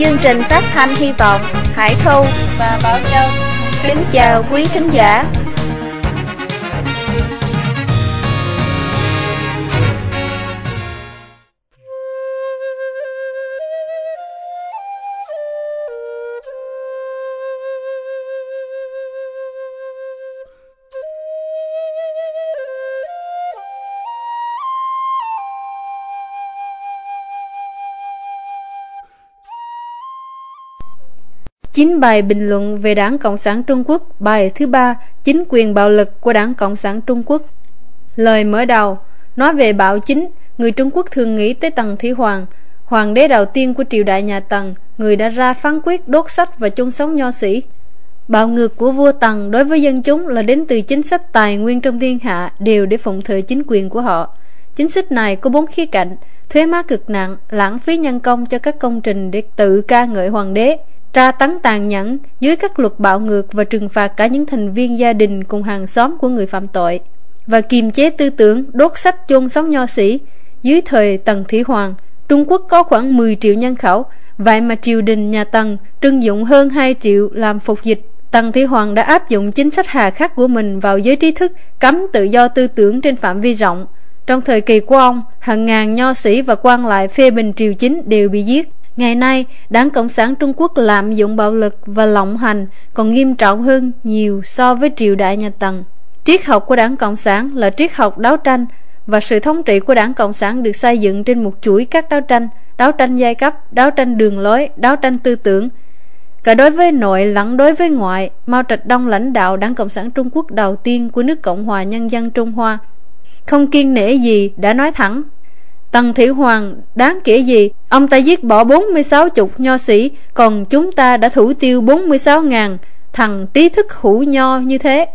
Chương trình phát thanh hy vọng Hải Thu và Bảo Châu. Kính chào quý thính giả Chín bài bình luận về Đảng Cộng sản Trung Quốc Bài thứ ba Chính quyền bạo lực của Đảng Cộng sản Trung Quốc. Lời mở đầu Nói về bạo chính Người Trung Quốc thường nghĩ tới Tần Thủy Hoàng. Hoàng đế đầu tiên của triều đại nhà Tần Người đã ra phán quyết đốt sách và chôn sống nho sĩ. Bạo ngược của vua Tần đối với dân chúng là đến từ chính sách tài nguyên trong thiên hạ đều để phụng thờ chính quyền của họ. Chính sách này có bốn khía cạnh, thuế má cực nặng, lãng phí nhân công cho các công trình để tự ca ngợi hoàng đế, tra tấn tàn nhẫn dưới các luật bạo ngược và trừng phạt cả những thành viên gia đình cùng hàng xóm của người phạm tội. Và kiềm chế tư tưởng đốt sách chôn sống nho sĩ. Dưới thời Tần Thủy Hoàng, Trung Quốc có khoảng 10 triệu nhân khẩu. Vậy mà triều đình nhà Tần trưng dụng hơn 2 triệu làm phục dịch. Tần Thủy Hoàng đã áp dụng chính sách hà khắc của mình vào giới trí thức, cấm tự do tư tưởng trên phạm vi rộng. Trong thời kỳ của ông, hàng ngàn nho sĩ và quan lại phê bình triều chính đều bị giết. Ngày nay, Đảng Cộng sản Trung Quốc lạm dụng bạo lực và lộng hành còn nghiêm trọng hơn nhiều so với triều đại nhà Tần. Triết học của Đảng Cộng sản là triết học đấu tranh và sự thống trị của Đảng Cộng sản được xây dựng trên một chuỗi các đấu tranh, đấu tranh giai cấp, đấu tranh đường lối, đấu tranh tư tưởng. Cả đối với nội lẫn đối với ngoại, Mao Trạch Đông lãnh đạo Đảng Cộng sản Trung Quốc đầu tiên của nước Cộng hòa Nhân dân Trung Hoa. Không kiên nể gì đã nói thẳng Tần Thị Hoàng, đáng kể gì? Ông ta giết bỏ 46 chục nho sĩ, Còn chúng ta đã thủ tiêu 46 ngàn. Thằng trí thức hữu nho như thế.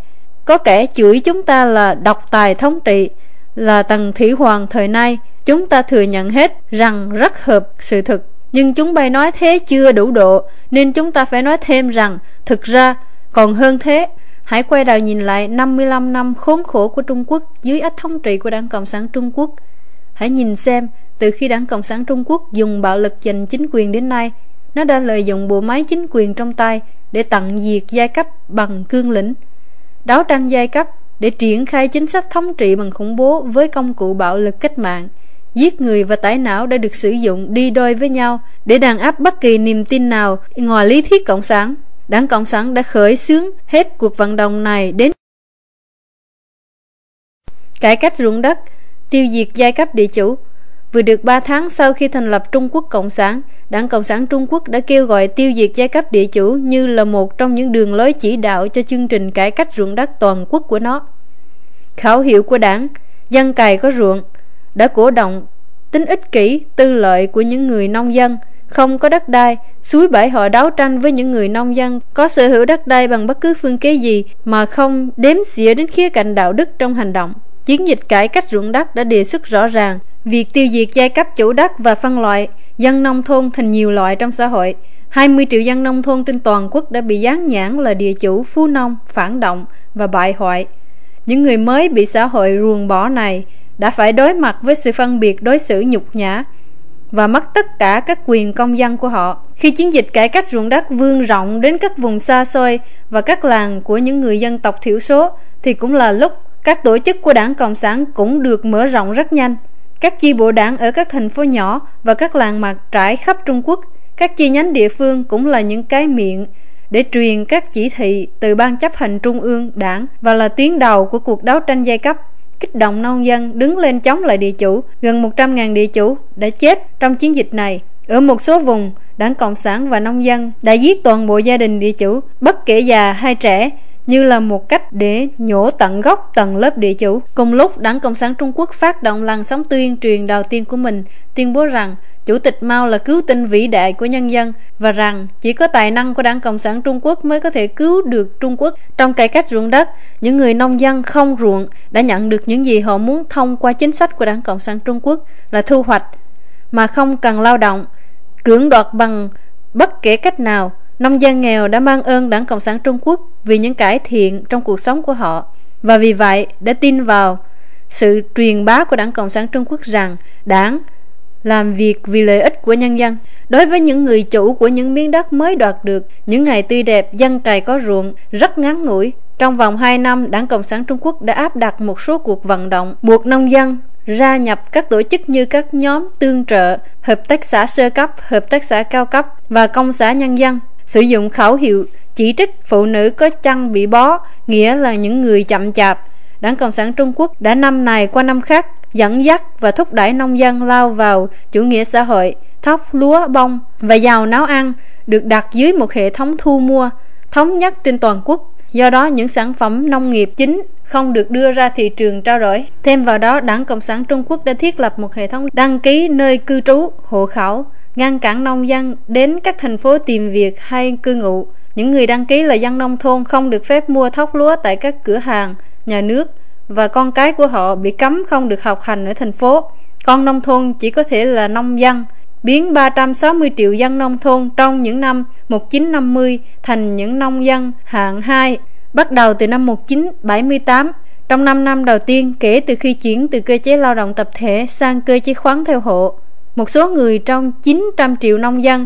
Có kẻ chửi chúng ta là độc tài thống trị. Là Tần Thị Hoàng thời nay, Chúng ta thừa nhận hết rằng rất hợp sự thực. Nhưng chúng bay nói thế chưa đủ độ, Nên chúng ta phải nói thêm rằng, Thực ra, còn hơn thế. Hãy quay đầu nhìn lại 55 năm khốn khổ của Trung Quốc dưới ách thống trị của Đảng Cộng sản Trung Quốc. Hãy nhìn xem, từ khi Đảng Cộng sản Trung Quốc dùng bạo lực giành chính quyền đến nay, nó đã lợi dụng bộ máy chính quyền trong tay để tận diệt giai cấp bằng cương lĩnh, đấu tranh giai cấp để triển khai chính sách thống trị bằng khủng bố với công cụ bạo lực cách mạng. Giết người và tải não đã được sử dụng đi đôi với nhau để đàn áp bất kỳ niềm tin nào ngoài lý thuyết Cộng sản. Đảng Cộng sản đã khởi xướng hết cuộc vận động này đến cải cách ruộng đất, tiêu diệt giai cấp địa chủ. Vừa được 3 tháng sau khi thành lập Trung Quốc Cộng sản, Đảng Cộng sản Trung Quốc đã kêu gọi tiêu diệt giai cấp địa chủ như là một trong những đường lối chỉ đạo cho chương trình cải cách ruộng đất toàn quốc của nó. Khảo hiệu của đảng, dân cày có ruộng, đã cổ động tính ích kỷ, tư lợi của những người nông dân, không có đất đai, suối bãi họ đấu tranh với những người nông dân có sở hữu đất đai bằng bất cứ phương kế gì mà không đếm xỉa đến khía cạnh đạo đức trong hành động. Chiến dịch cải cách ruộng đất đã đề xuất rõ ràng việc tiêu diệt giai cấp chủ đất và phân loại dân nông thôn thành nhiều loại trong xã hội. 20 triệu dân nông thôn trên toàn quốc đã bị dán nhãn là địa chủ, phú nông, phản động và bại hoại. Những người mới bị xã hội ruồng bỏ này đã phải đối mặt với sự phân biệt đối xử nhục nhã và mất tất cả các quyền công dân của họ. Khi chiến dịch cải cách ruộng đất vươn rộng đến các vùng xa xôi và các làng của những người dân tộc thiểu số thì cũng là lúc các tổ chức của đảng Cộng sản cũng được mở rộng rất nhanh. Các chi bộ đảng ở các thành phố nhỏ và các làng mạc trải khắp Trung Quốc, các chi nhánh địa phương cũng là những cái miệng để truyền các chỉ thị từ ban chấp hành trung ương đảng và là tuyến đầu của cuộc đấu tranh giai cấp kích động nông dân đứng lên chống lại địa chủ. Gần 100.000 địa chủ đã chết trong chiến dịch này. Ở một số vùng, Đảng Cộng sản và nông dân đã giết toàn bộ gia đình địa chủ, bất kể già hay trẻ, như là một cách để nhổ tận gốc tầng lớp địa chủ. Cùng lúc, Đảng Cộng sản Trung Quốc phát động làn sóng tuyên truyền đầu tiên của mình, tuyên bố rằng Chủ tịch Mao là cứu tinh vĩ đại của nhân dân và rằng chỉ có tài năng của Đảng Cộng sản Trung Quốc mới có thể cứu được Trung Quốc. Trong cải cách ruộng đất, những người nông dân không ruộng đã nhận được những gì họ muốn thông qua chính sách của Đảng Cộng sản Trung Quốc là thu hoạch mà không cần lao động, cưỡng đoạt bằng bất kể cách nào Nông dân nghèo đã mang ơn Đảng Cộng sản Trung Quốc vì những cải thiện trong cuộc sống của họ và vì vậy đã tin vào sự truyền bá của Đảng Cộng sản Trung Quốc rằng đảng làm việc vì lợi ích của nhân dân. Đối với những người chủ của những miếng đất mới đoạt được, những ngày tươi đẹp, dân cày có ruộng, rất ngắn ngủi. Trong vòng 2 năm, Đảng Cộng sản Trung Quốc đã áp đặt một số cuộc vận động, buộc nông dân gia nhập các tổ chức như các nhóm tương trợ, hợp tác xã sơ cấp, hợp tác xã cao cấp và công xã nhân dân, sử dụng khẩu hiệu chỉ trích phụ nữ có chăn bị bó, nghĩa là những người chậm chạp. Đảng Cộng sản Trung Quốc đã năm này qua năm khác dẫn dắt và thúc đẩy nông dân lao vào chủ nghĩa xã hội, thóc, lúa, bông và giàu nấu ăn được đặt dưới một hệ thống thu mua thống nhất trên toàn quốc. Do đó, những sản phẩm nông nghiệp chính không được đưa ra thị trường trao đổi. Thêm vào đó, Đảng Cộng sản Trung Quốc đã thiết lập một hệ thống đăng ký nơi cư trú, hộ khẩu, ngăn cản nông dân đến các thành phố tìm việc hay cư ngụ. Những người đăng ký là dân nông thôn không được phép mua thóc lúa tại các cửa hàng, nhà nước và con cái của họ bị cấm không được học hành ở thành phố. Con nông thôn chỉ có thể là nông dân, biến 360 triệu dân nông thôn trong những năm 1950 thành những nông dân hạng 2 bắt đầu từ năm 1978. Trong 5 năm đầu tiên kể từ khi chuyển từ cơ chế lao động tập thể sang cơ chế khoán theo hộ, một số người trong 900 triệu nông dân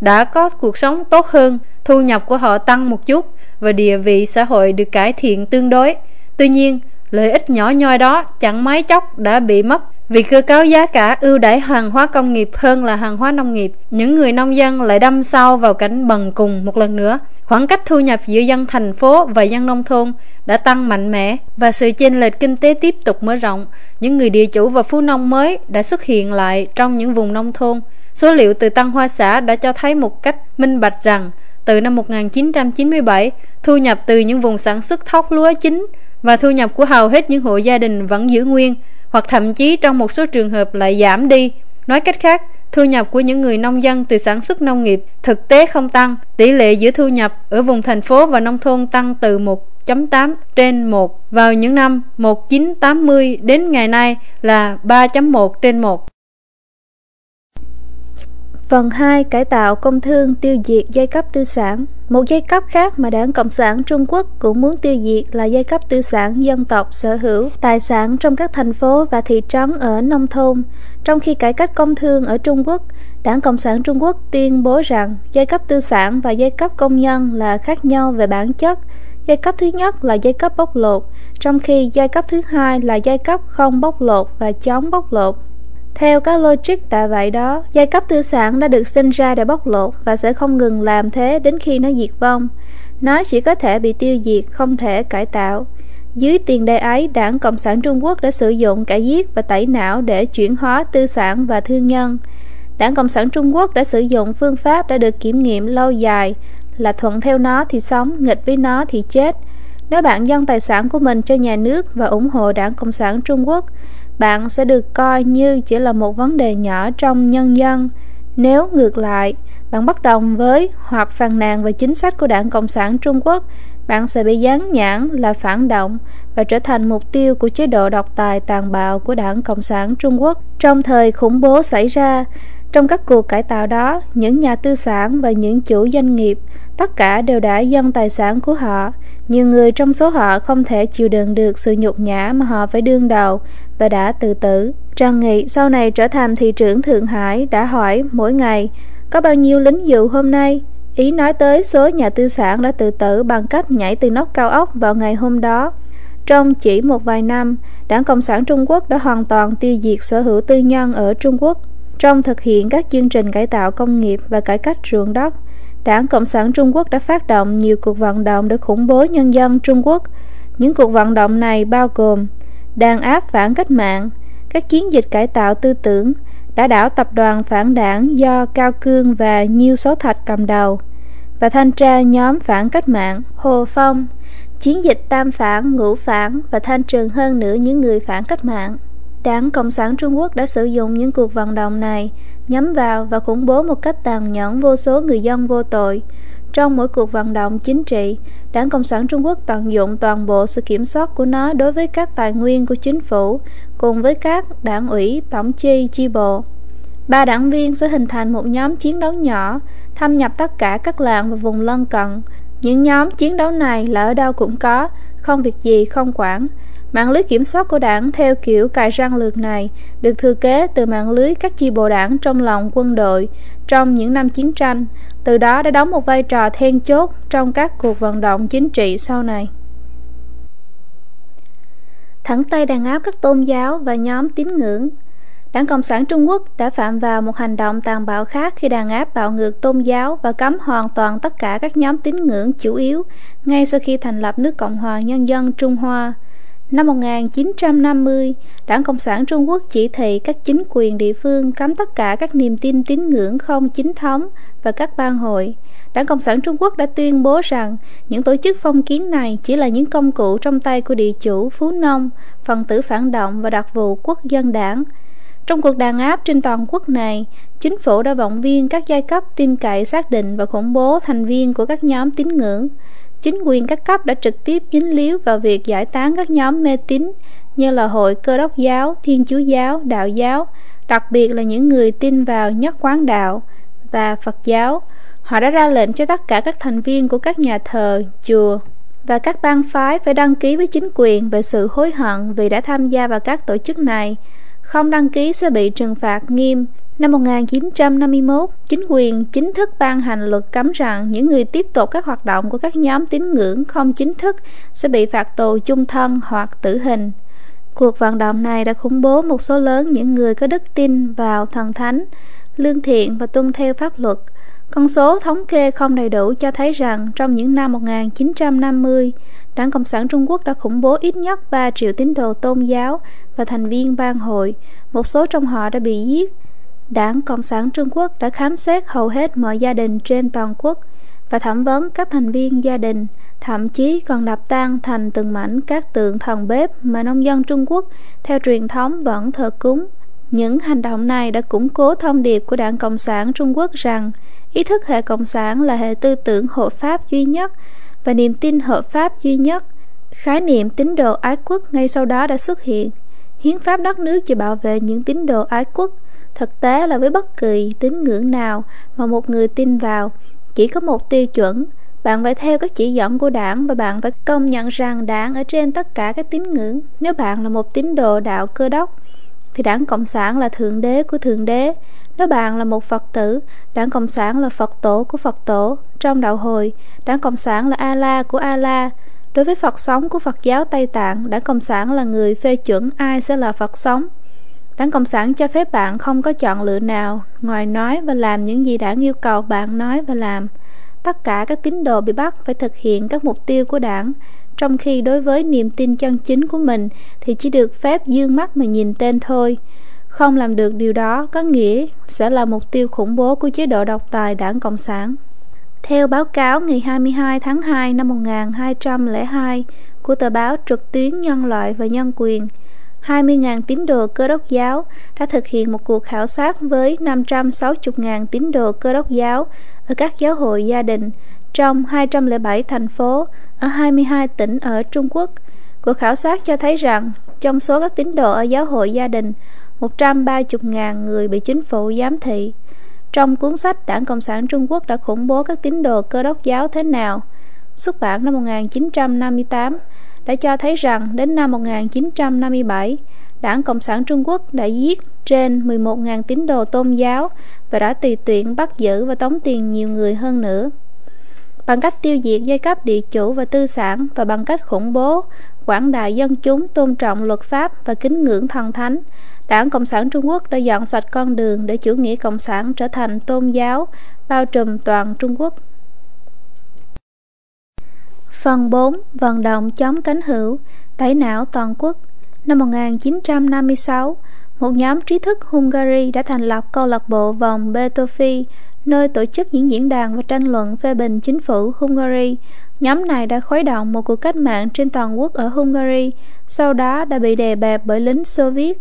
đã có cuộc sống tốt hơn, thu nhập của họ tăng một chút và địa vị xã hội được cải thiện tương đối. Tuy nhiên, lợi ích nhỏ nhoi đó chẳng mấy chốc đã bị mất vì cơ cấu giá cả ưu đãi hàng hóa công nghiệp hơn là hàng hóa nông nghiệp. Những người nông dân lại đâm sâu vào cảnh bần cùng một lần nữa. Khoảng cách thu nhập giữa dân thành phố và dân nông thôn đã tăng mạnh mẽ và sự chênh lệch kinh tế tiếp tục mở rộng. Những người địa chủ và phú nông mới đã xuất hiện lại trong những vùng nông thôn. Số liệu từ Tăng Hoa xã đã cho thấy một cách minh bạch rằng từ năm 1997, thu nhập từ những vùng sản xuất thóc lúa chính và thu nhập của hầu hết những hộ gia đình vẫn giữ nguyên hoặc thậm chí trong một số trường hợp lại giảm đi. Nói cách khác, thu nhập của những người nông dân từ sản xuất nông nghiệp thực tế không tăng. Tỷ lệ giữa thu nhập ở vùng thành phố và nông thôn tăng từ 1.8 trên 1 vào những năm 1980 đến ngày nay là 3.1 trên 1. Phần 2. Cải tạo công thương tiêu diệt giai cấp tư sản Một giai cấp khác mà đảng Cộng sản Trung Quốc cũng muốn tiêu diệt là giai cấp tư sản dân tộc sở hữu tài sản trong các thành phố và thị trấn ở nông thôn. Trong khi cải cách công thương ở Trung Quốc, đảng Cộng sản Trung Quốc tuyên bố rằng giai cấp tư sản và giai cấp công nhân là khác nhau về bản chất. Giai cấp thứ nhất là giai cấp bóc lột, trong khi giai cấp thứ hai là giai cấp không bóc lột và chống bóc lột. Theo các logic tại vậy đó, giai cấp tư sản đã được sinh ra để bóc lột và sẽ không ngừng làm thế đến khi nó diệt vong. Nó chỉ có thể bị tiêu diệt, không thể cải tạo. Dưới tiền đề ấy, Đảng Cộng sản Trung Quốc đã sử dụng cả giết và tẩy não để chuyển hóa tư sản và thương nhân. Đảng Cộng sản Trung Quốc đã sử dụng phương pháp đã được kiểm nghiệm lâu dài là thuận theo nó thì sống, nghịch với nó thì chết. Nếu bạn dâng tài sản của mình cho nhà nước và ủng hộ Đảng Cộng sản Trung Quốc, bạn sẽ được coi như chỉ là một vấn đề nhỏ trong nhân dân. Nếu ngược lại, bạn bất đồng với hoặc phàn nàn về chính sách của đảng cộng sản trung quốc, bạn sẽ bị dán nhãn là phản động và trở thành mục tiêu của chế độ độc tài tàn bạo của đảng cộng sản trung quốc. Trong thời khủng bố xảy ra, trong các cuộc cải tạo đó, những nhà tư sản và những chủ doanh nghiệp, tất cả đều đã dâng tài sản của họ nhiều người trong số họ không thể chịu đựng được sự nhục nhã mà họ phải đương đầu và đã tự tử. Trần Nghị sau này trở thành thị trưởng Thượng Hải đã hỏi mỗi ngày có bao nhiêu lính dự hôm nay? Ý nói tới số nhà tư sản đã tự tử bằng cách nhảy từ nóc cao ốc vào ngày hôm đó. Trong chỉ một vài năm, Đảng Cộng sản Trung Quốc đã hoàn toàn tiêu diệt sở hữu tư nhân ở Trung Quốc. Trong thực hiện các chương trình cải tạo công nghiệp và cải cách ruộng đất, Đảng Cộng sản Trung Quốc đã phát động nhiều cuộc vận động để khủng bố nhân dân Trung Quốc. Những cuộc vận động này bao gồm đàn áp phản cách mạng, các chiến dịch cải tạo tư tưởng, đã đảo tập đoàn phản đảng do Cao Cương và Nhiêu Số Thạch cầm đầu, và thanh tra nhóm phản cách mạng Hồ Phong, chiến dịch tam phản, ngũ phản và thanh trừng hơn nữa những người phản cách mạng. Đảng Cộng sản Trung Quốc đã sử dụng những cuộc vận động này nhắm vào và khủng bố một cách tàn nhẫn vô số người dân vô tội. Trong mỗi cuộc vận động chính trị, Đảng Cộng sản Trung Quốc tận dụng toàn bộ sự kiểm soát của nó đối với các tài nguyên của chính phủ, cùng với các đảng ủy, tổng chi, chi bộ. Ba đảng viên sẽ hình thành một nhóm chiến đấu nhỏ, thâm nhập tất cả các làng và vùng lân cận. Những nhóm chiến đấu này là ở đâu cũng có, không việc gì không quản. Mạng lưới kiểm soát của đảng theo kiểu cài răng lược này được thừa kế từ mạng lưới các chi bộ đảng trong lòng quân đội trong những năm chiến tranh, từ đó đã đóng một vai trò then chốt trong các cuộc vận động chính trị sau này. Thẳng tay đàn áp các tôn giáo và nhóm tín ngưỡng Đảng Cộng sản Trung Quốc đã phạm vào một hành động tàn bạo khác khi đàn áp bạo ngược tôn giáo và cấm hoàn toàn tất cả các nhóm tín ngưỡng chủ yếu ngay sau khi thành lập nước Cộng hòa Nhân dân Trung Hoa. Năm 1950, Đảng Cộng sản Trung Quốc chỉ thị các chính quyền địa phương cấm tất cả các niềm tin tín ngưỡng không chính thống và các ban hội. Đảng Cộng sản Trung Quốc đã tuyên bố rằng những tổ chức phong kiến này chỉ là những công cụ trong tay của địa chủ, phú nông, phần tử phản động và đặc vụ quốc dân đảng. Trong cuộc đàn áp trên toàn quốc này, chính phủ đã động viên các giai cấp tin cậy xác định và khủng bố thành viên của các nhóm tín ngưỡng. Chính quyền các cấp đã trực tiếp dính líu vào việc giải tán các nhóm mê tín như là hội cơ đốc giáo, thiên chúa giáo, đạo giáo, đặc biệt là những người tin vào nhất quán đạo và Phật giáo. Họ đã ra lệnh cho tất cả các thành viên của các nhà thờ, chùa và các bang phái phải đăng ký với chính quyền về sự hối hận vì đã tham gia vào các tổ chức này. Không đăng ký sẽ bị trừng phạt nghiêm. Năm 1951, chính quyền chính thức ban hành luật cấm rằng những người tiếp tục các hoạt động của các nhóm tín ngưỡng không chính thức sẽ bị phạt tù chung thân hoặc tử hình. Cuộc vận động này đã khủng bố một số lớn những người có đức tin vào thần thánh, lương thiện và tuân theo pháp luật. Con số thống kê không đầy đủ cho thấy rằng trong những năm 1950, Đảng Cộng sản Trung Quốc đã khủng bố ít nhất 3 triệu tín đồ tôn giáo và thành viên ban hội, một số trong họ đã bị giết. Đảng Cộng sản Trung Quốc đã khám xét hầu hết mọi gia đình trên toàn quốc và thẩm vấn các thành viên gia đình, thậm chí còn đập tan thành từng mảnh các tượng thần bếp mà nông dân Trung Quốc theo truyền thống vẫn thờ cúng. Những hành động này đã củng cố thông điệp của Đảng Cộng sản Trung Quốc rằng ý thức hệ Cộng sản là hệ tư tưởng hộ pháp duy nhất và niềm tin hợp pháp duy nhất. Khái niệm tín đồ ái quốc ngay sau đó đã xuất hiện. Hiến pháp đất nước chỉ bảo vệ những tín đồ ái quốc. Thực tế là với bất kỳ tín ngưỡng nào mà một người tin vào, chỉ có một tiêu chuẩn. Bạn phải theo các chỉ dẫn của đảng và bạn phải công nhận rằng đảng ở trên tất cả các tín ngưỡng. Nếu bạn là một tín đồ đạo cơ đốc, thì đảng Cộng sản là thượng đế của thượng đế. Nếu bạn là một Phật tử, đảng Cộng sản là Phật tổ của Phật tổ. Trong đạo hồi, đảng Cộng sản là A-la của A-la. Đối với Phật sống của Phật giáo Tây Tạng, đảng Cộng sản là người phê chuẩn ai sẽ là Phật sống. Đảng Cộng sản cho phép bạn không có chọn lựa nào ngoài nói và làm những gì đảng yêu cầu bạn nói và làm. Tất cả các tín đồ bị bắt phải thực hiện các mục tiêu của đảng, trong khi đối với niềm tin chân chính của mình thì chỉ được phép dương mắt mà nhìn tên thôi. Không làm được điều đó có nghĩa sẽ là mục tiêu khủng bố của chế độ độc tài đảng Cộng sản. Theo báo cáo ngày 22 tháng 2 năm 1202 của tờ báo trực tuyến Nhân loại và Nhân quyền, 20.000 tín đồ cơ đốc giáo đã thực hiện một cuộc khảo sát với 560.000 tín đồ cơ đốc giáo ở các giáo hội gia đình trong 207 thành phố ở 22 tỉnh ở Trung Quốc. Cuộc khảo sát cho thấy rằng trong số các tín đồ ở giáo hội gia đình, 130.000 người bị chính phủ giám thị. Trong cuốn sách Đảng Cộng sản Trung Quốc đã khủng bố các tín đồ cơ đốc giáo thế nào, xuất bản năm 1958, đã cho thấy rằng đến năm 1957, Đảng Cộng sản Trung Quốc đã giết trên 11.000 tín đồ tôn giáo và đã tùy tiện bắt giữ và tống tiền nhiều người hơn nữa. Bằng cách tiêu diệt giai cấp địa chủ và tư sản và bằng cách khủng bố, quảng đại dân chúng tôn trọng luật pháp và kính ngưỡng thần thánh, Đảng Cộng sản Trung Quốc đã dọn sạch con đường để chủ nghĩa cộng sản trở thành tôn giáo, bao trùm toàn Trung Quốc. Phần 4. Vận động chống cánh hữu, tẩy não toàn quốc Năm 1956, một nhóm trí thức Hungary đã thành lập câu lạc bộ vòng Betofi, nơi tổ chức những diễn đàn và tranh luận phê bình chính phủ Hungary. Nhóm này đã khuấy động một cuộc cách mạng trên toàn quốc ở Hungary, sau đó đã bị đè bẹp bởi lính Xô Viết.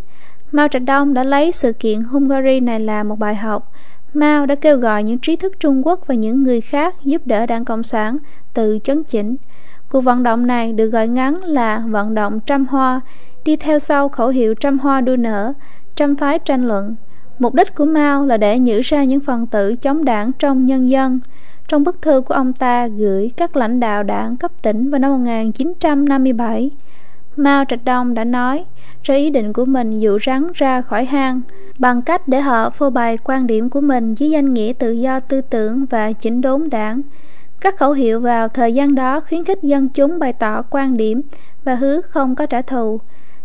Mao Trạch Đông đã lấy sự kiện Hungary này làm một bài học. Mao đã kêu gọi những trí thức Trung Quốc và những người khác giúp đỡ đảng Cộng sản tự chấn chỉnh. Cuộc vận động này được gọi ngắn là vận động trăm hoa, đi theo sau khẩu hiệu trăm hoa đua nở, trăm phái tranh luận. Mục đích của Mao là để nhử ra những phần tử chống đảng trong nhân dân. Trong bức thư của ông ta gửi các lãnh đạo đảng cấp tỉnh vào năm 1957, Mao Trạch Đông đã nói cho ý định của mình dụ rắn ra khỏi hang bằng cách để họ phô bày quan điểm của mình dưới danh nghĩa tự do tư tưởng và chỉnh đốn đảng. Các khẩu hiệu vào thời gian đó khuyến khích dân chúng bày tỏ quan điểm và hứa không có trả thù.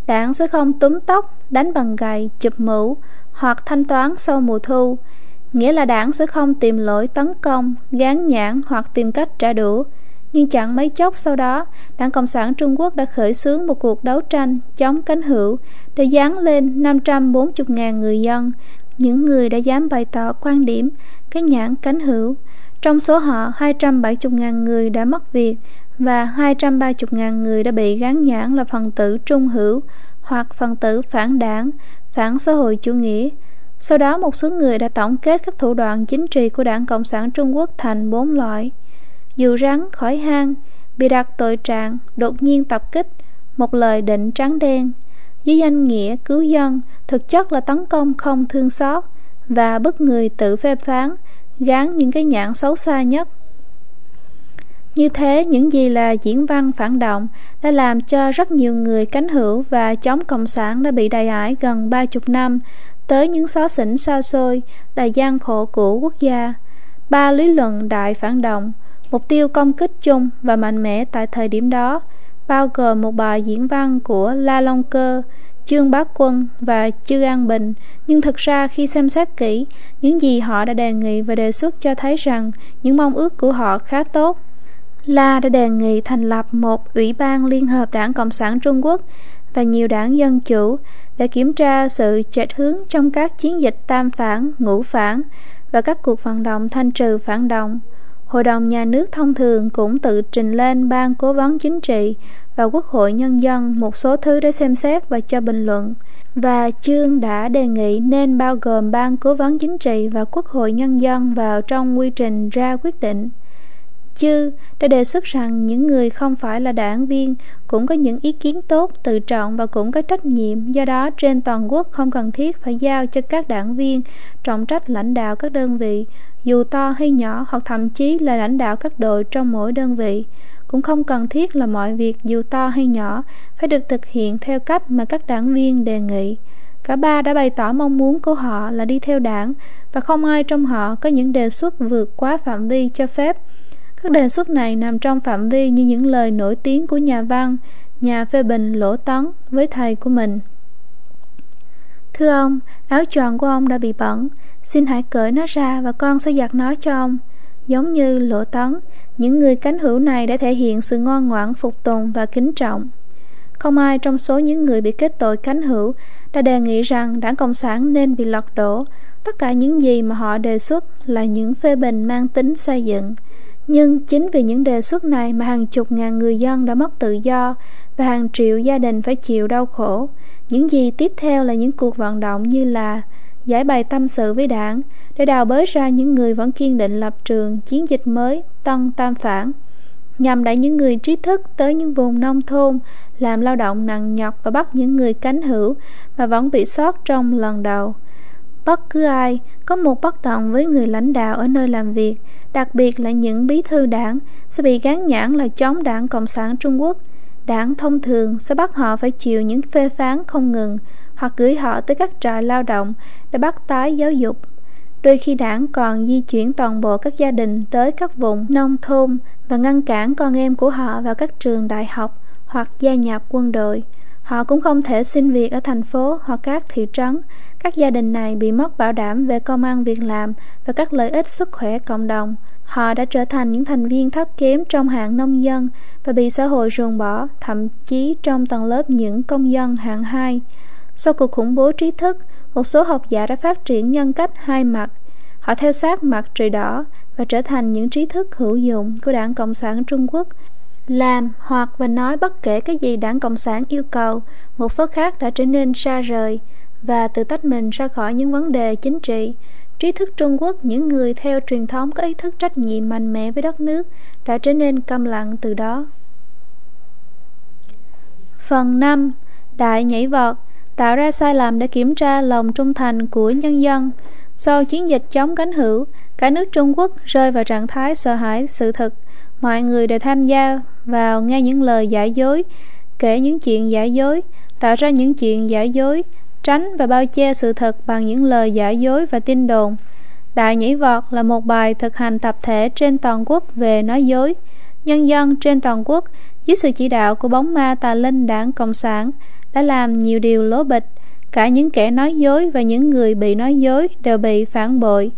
Đảng sẽ không túm tóc, đánh bằng gậy, chụp mũ hoặc thanh toán sau mùa thu. Nghĩa là đảng sẽ không tìm lỗi tấn công, gán nhãn hoặc tìm cách trả đũa. Nhưng chẳng mấy chốc sau đó, Đảng Cộng sản Trung Quốc đã khởi xướng một cuộc đấu tranh chống cánh hữu để dán lên 540.000 người dân, những người đã dám bày tỏ quan điểm cái nhãn cánh hữu. Trong số họ, 270.000 người đã mất việc và 230.000 người đã bị gán nhãn là phần tử trung hữu hoặc phần tử phản đảng, phản xã hội chủ nghĩa. Sau đó một số người đã tổng kết các thủ đoạn chính trị của Đảng Cộng sản Trung Quốc thành bốn loại. dù rắn khỏi hang, bị đặt tội trạng, đột nhiên tập kích, một lời định trắng đen. Dưới danh nghĩa cứu dân, thực chất là tấn công không thương xót và bức người tự phê phán, gán những cái nhãn xấu xa nhất. Như thế, những gì là diễn văn phản động đã làm cho rất nhiều người cánh hữu và chống cộng sản đã bị đầy ải gần ba chục năm tới những xó xỉnh xa xôi, đầy gian khổ của quốc gia. Ba lý luận đại phản động, mục tiêu công kích chung và mạnh mẽ tại thời điểm đó, bao gồm một bài diễn văn của La Long Cơ, Trương Bá Quân và Chư An Bình, nhưng thực ra khi xem xét kỹ, những gì họ đã đề nghị và đề xuất cho thấy rằng những mong ước của họ khá tốt. La đã đề nghị thành lập một ủy ban liên hợp đảng Cộng sản Trung Quốc và nhiều đảng Dân Chủ để kiểm tra sự chệch hướng trong các chiến dịch tam phản, ngũ phản và các cuộc vận động thanh trừ phản động. Hội đồng Nhà nước thông thường cũng tự trình lên ban cố vấn chính trị và Quốc hội Nhân dân một số thứ để xem xét và cho bình luận. Và chương đã đề nghị nên bao gồm ban cố vấn chính trị và Quốc hội Nhân dân vào trong quy trình ra quyết định. Chư đã đề xuất rằng những người không phải là đảng viên cũng có những ý kiến tốt, tự trọng và cũng có trách nhiệm. Do đó, trên toàn quốc không cần thiết phải giao cho các đảng viên trọng trách lãnh đạo các đơn vị, dù to hay nhỏ hoặc thậm chí là lãnh đạo các đội trong mỗi đơn vị. Cũng không cần thiết là mọi việc dù to hay nhỏ phải được thực hiện theo cách mà các đảng viên đề nghị. Cả ba đã bày tỏ mong muốn của họ là đi theo đảng và không ai trong họ có những đề xuất vượt quá phạm vi cho phép các đề xuất này nằm trong phạm vi như những lời nổi tiếng của nhà văn, nhà phê bình Lỗ Tấn với thầy của mình. Thưa ông, áo tròn của ông đã bị bẩn, xin hãy cởi nó ra và con sẽ giặt nó cho ông. Giống như Lỗ Tấn, những người cánh hữu này đã thể hiện sự ngoan ngoãn phục tùng và kính trọng. Không ai trong số những người bị kết tội cánh hữu đã đề nghị rằng đảng Cộng sản nên bị lật đổ. Tất cả những gì mà họ đề xuất là những phê bình mang tính xây dựng. Nhưng chính vì những đề xuất này mà hàng chục ngàn người dân đã mất tự do và hàng triệu gia đình phải chịu đau khổ. Những gì tiếp theo là những cuộc vận động như là giải bày tâm sự với đảng để đào bới ra những người vẫn kiên định lập trường chiến dịch mới Tân Tam Phản, nhằm đẩy những người trí thức tới những vùng nông thôn, làm lao động nặng nhọc và bắt những người cánh hữu mà vẫn bị sót trong lần đầu. Bất cứ ai có một bất đồng với người lãnh đạo ở nơi làm việc, đặc biệt là những bí thư đảng, sẽ bị gán nhãn là chống đảng Cộng sản Trung Quốc. Đảng thông thường sẽ bắt họ phải chịu những phê phán không ngừng hoặc gửi họ tới các trại lao động để bắt tái giáo dục. Đôi khi đảng còn di chuyển toàn bộ các gia đình tới các vùng nông thôn và ngăn cản con em của họ vào các trường đại học hoặc gia nhập quân đội. Họ cũng không thể xin việc ở thành phố hoặc các thị trấn. Các gia đình này bị mất bảo đảm về công ăn việc làm và các lợi ích sức khỏe cộng đồng. Họ đã trở thành những thành viên thấp kém trong hạng nông dân và bị xã hội ruồng bỏ, thậm chí trong tầng lớp những công dân hạng hai. Sau cuộc khủng bố trí thức, một số học giả đã phát triển nhân cách hai mặt. Họ theo sát mặt trời đỏ và trở thành những trí thức hữu dụng của Đảng Cộng sản Trung Quốc làm hoặc và nói bất kể cái gì đảng Cộng sản yêu cầu, một số khác đã trở nên xa rời và tự tách mình ra khỏi những vấn đề chính trị. Trí thức Trung Quốc, những người theo truyền thống có ý thức trách nhiệm mạnh mẽ với đất nước, đã trở nên câm lặng từ đó. Phần 5. Đại nhảy vọt tạo ra sai lầm để kiểm tra lòng trung thành của nhân dân. Sau chiến dịch chống cánh hữu, cả nước Trung Quốc rơi vào trạng thái sợ hãi sự thật. Mọi người đều tham gia vào nghe những lời giả dối kể những chuyện giả dối, tạo ra những chuyện giả dối, tránh và bao che sự thật bằng những lời giả dối và tin đồn. Đại nhảy vọt là một bài thực hành tập thể trên toàn quốc về nói dối. Nhân dân trên toàn quốc, dưới sự chỉ đạo của bóng ma tà linh đảng Cộng sản, đã làm nhiều điều lố bịch. Cả những kẻ nói dối và những người bị nói dối đều bị phản bội.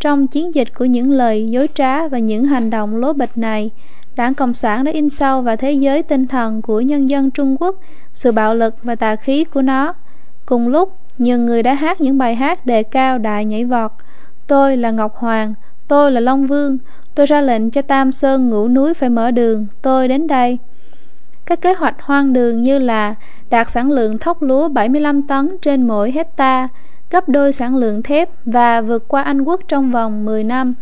Trong chiến dịch của những lời dối trá và những hành động lố bịch này, Đảng Cộng sản đã in sâu vào thế giới tinh thần của nhân dân Trung Quốc sự bạo lực và tà khí của nó. Cùng lúc, nhiều người đã hát những bài hát đề cao đại nhảy vọt. Tôi là Ngọc Hoàng, tôi là Long Vương, tôi ra lệnh cho Tam Sơn ngũ núi phải mở đường, tôi đến đây. Các kế hoạch hoang đường như là đạt sản lượng thóc lúa 75 tấn trên mỗi hecta, gấp đôi sản lượng thép và vượt qua Anh Quốc trong vòng 10 năm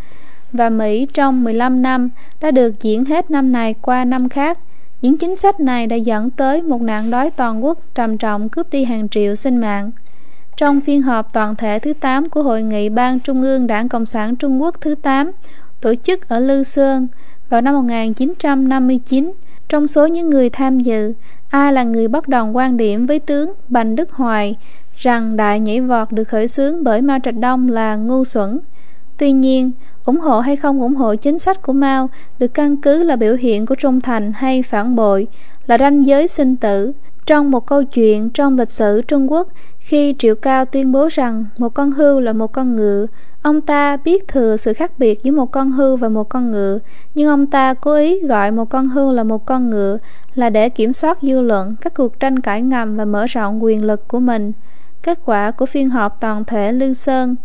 và Mỹ trong 15 năm đã được diễn hết năm này qua năm khác. Những chính sách này đã dẫn tới một nạn đói toàn quốc trầm trọng cướp đi hàng triệu sinh mạng. Trong phiên họp toàn thể thứ 8 của Hội nghị Ban Trung ương Đảng Cộng sản Trung Quốc thứ 8, tổ chức ở Lư Sơn vào năm 1959, trong số những người tham dự, ai là người bất đồng quan điểm với tướng Bành Đức Hoài rằng đại nhảy vọt được khởi xướng bởi Mao Trạch Đông là ngu xuẩn. Tuy nhiên, ủng hộ hay không ủng hộ chính sách của Mao được căn cứ là biểu hiện của trung thành hay phản bội, là ranh giới sinh tử. Trong một câu chuyện trong lịch sử Trung Quốc, khi Triệu Cao tuyên bố rằng một con hươu là một con ngựa, ông ta biết thừa sự khác biệt giữa một con hươu và một con ngựa, nhưng ông ta cố ý gọi một con hươu là một con ngựa là để kiểm soát dư luận, các cuộc tranh cãi ngầm và mở rộng quyền lực của mình. Kết quả của phiên họp toàn thể Lương Sơn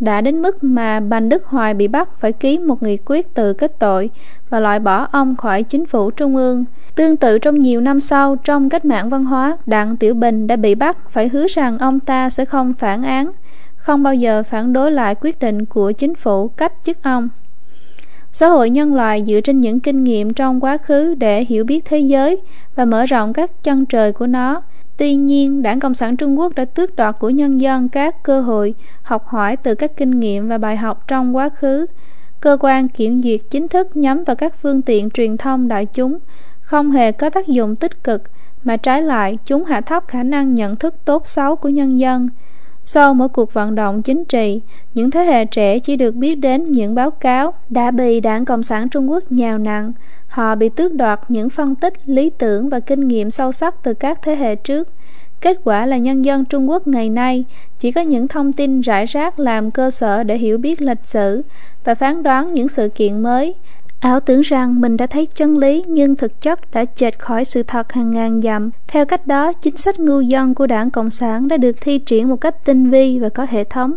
đã đến mức mà Bành Đức Hoài bị bắt phải ký một nghị quyết tự kết tội và loại bỏ ông khỏi chính phủ trung ương. Tương tự trong nhiều năm sau, trong cách mạng văn hóa, Đặng Tiểu Bình đã bị bắt phải hứa rằng ông ta sẽ không phản án, không bao giờ phản đối lại quyết định của chính phủ cách chức ông. Xã hội nhân loại dựa trên những kinh nghiệm trong quá khứ để hiểu biết thế giới và mở rộng các chân trời của nó, Tuy nhiên, Đảng Cộng sản Trung Quốc đã tước đoạt của nhân dân các cơ hội học hỏi từ các kinh nghiệm và bài học trong quá khứ. Cơ quan kiểm duyệt chính thức nhắm vào các phương tiện truyền thông đại chúng không hề có tác dụng tích cực, mà trái lại chúng hạ thấp khả năng nhận thức tốt xấu của nhân dân. Sau mỗi cuộc vận động chính trị, những thế hệ trẻ chỉ được biết đến những báo cáo đã bị Đảng Cộng sản Trung Quốc nhào nặng, Họ bị tước đoạt những phân tích, lý tưởng và kinh nghiệm sâu sắc từ các thế hệ trước. Kết quả là nhân dân Trung Quốc ngày nay chỉ có những thông tin rải rác làm cơ sở để hiểu biết lịch sử và phán đoán những sự kiện mới. Ảo tưởng rằng mình đã thấy chân lý nhưng thực chất đã chệch khỏi sự thật hàng ngàn dặm. Theo cách đó, chính sách ngu dân của đảng Cộng sản đã được thi triển một cách tinh vi và có hệ thống.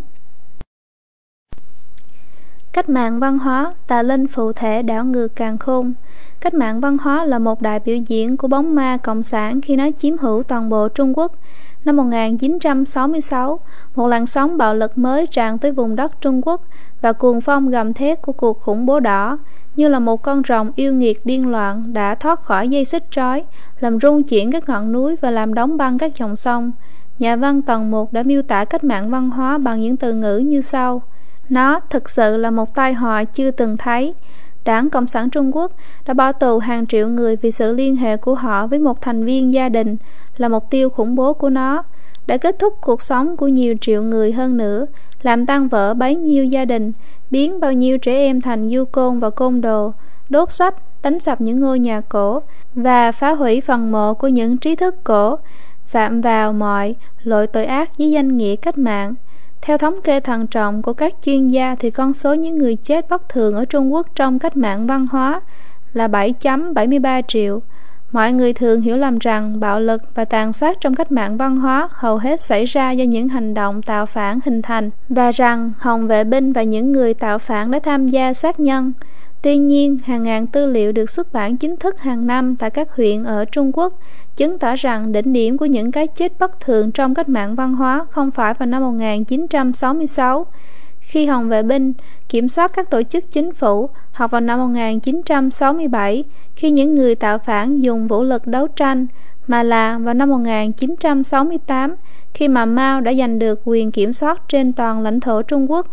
Cách mạng văn hóa, tà linh phụ thể đảo ngược càng khôn Cách mạng văn hóa là một đại biểu diễn của bóng ma Cộng sản khi nó chiếm hữu toàn bộ Trung Quốc. Năm 1966, một làn sóng bạo lực mới tràn tới vùng đất Trung Quốc và cuồng phong gầm thét của cuộc khủng bố đỏ như là một con rồng yêu nghiệt điên loạn đã thoát khỏi dây xích trói, làm rung chuyển các ngọn núi và làm đóng băng các dòng sông. Nhà văn Tần Một đã miêu tả cách mạng văn hóa bằng những từ ngữ như sau. Nó thực sự là một tai họa chưa từng thấy, Đảng Cộng sản Trung Quốc đã bỏ tù hàng triệu người vì sự liên hệ của họ với một thành viên gia đình là mục tiêu khủng bố của nó, đã kết thúc cuộc sống của nhiều triệu người hơn nữa, làm tan vỡ bấy nhiêu gia đình, biến bao nhiêu trẻ em thành du côn và côn đồ, đốt sách, đánh sập những ngôi nhà cổ và phá hủy phần mộ của những trí thức cổ, phạm vào mọi loại tội ác dưới danh nghĩa cách mạng. Theo thống kê thận trọng của các chuyên gia thì con số những người chết bất thường ở Trung Quốc trong cách mạng văn hóa là 7.73 triệu. Mọi người thường hiểu lầm rằng bạo lực và tàn sát trong cách mạng văn hóa hầu hết xảy ra do những hành động tạo phản hình thành và rằng Hồng vệ binh và những người tạo phản đã tham gia sát nhân. Tuy nhiên, hàng ngàn tư liệu được xuất bản chính thức hàng năm tại các huyện ở Trung Quốc chứng tỏ rằng đỉnh điểm của những cái chết bất thường trong cách mạng văn hóa không phải vào năm 1966, khi Hồng vệ binh kiểm soát các tổ chức chính phủ, hoặc vào năm 1967, khi những người tạo phản dùng vũ lực đấu tranh, mà là vào năm 1968, khi mà Mao đã giành được quyền kiểm soát trên toàn lãnh thổ Trung Quốc.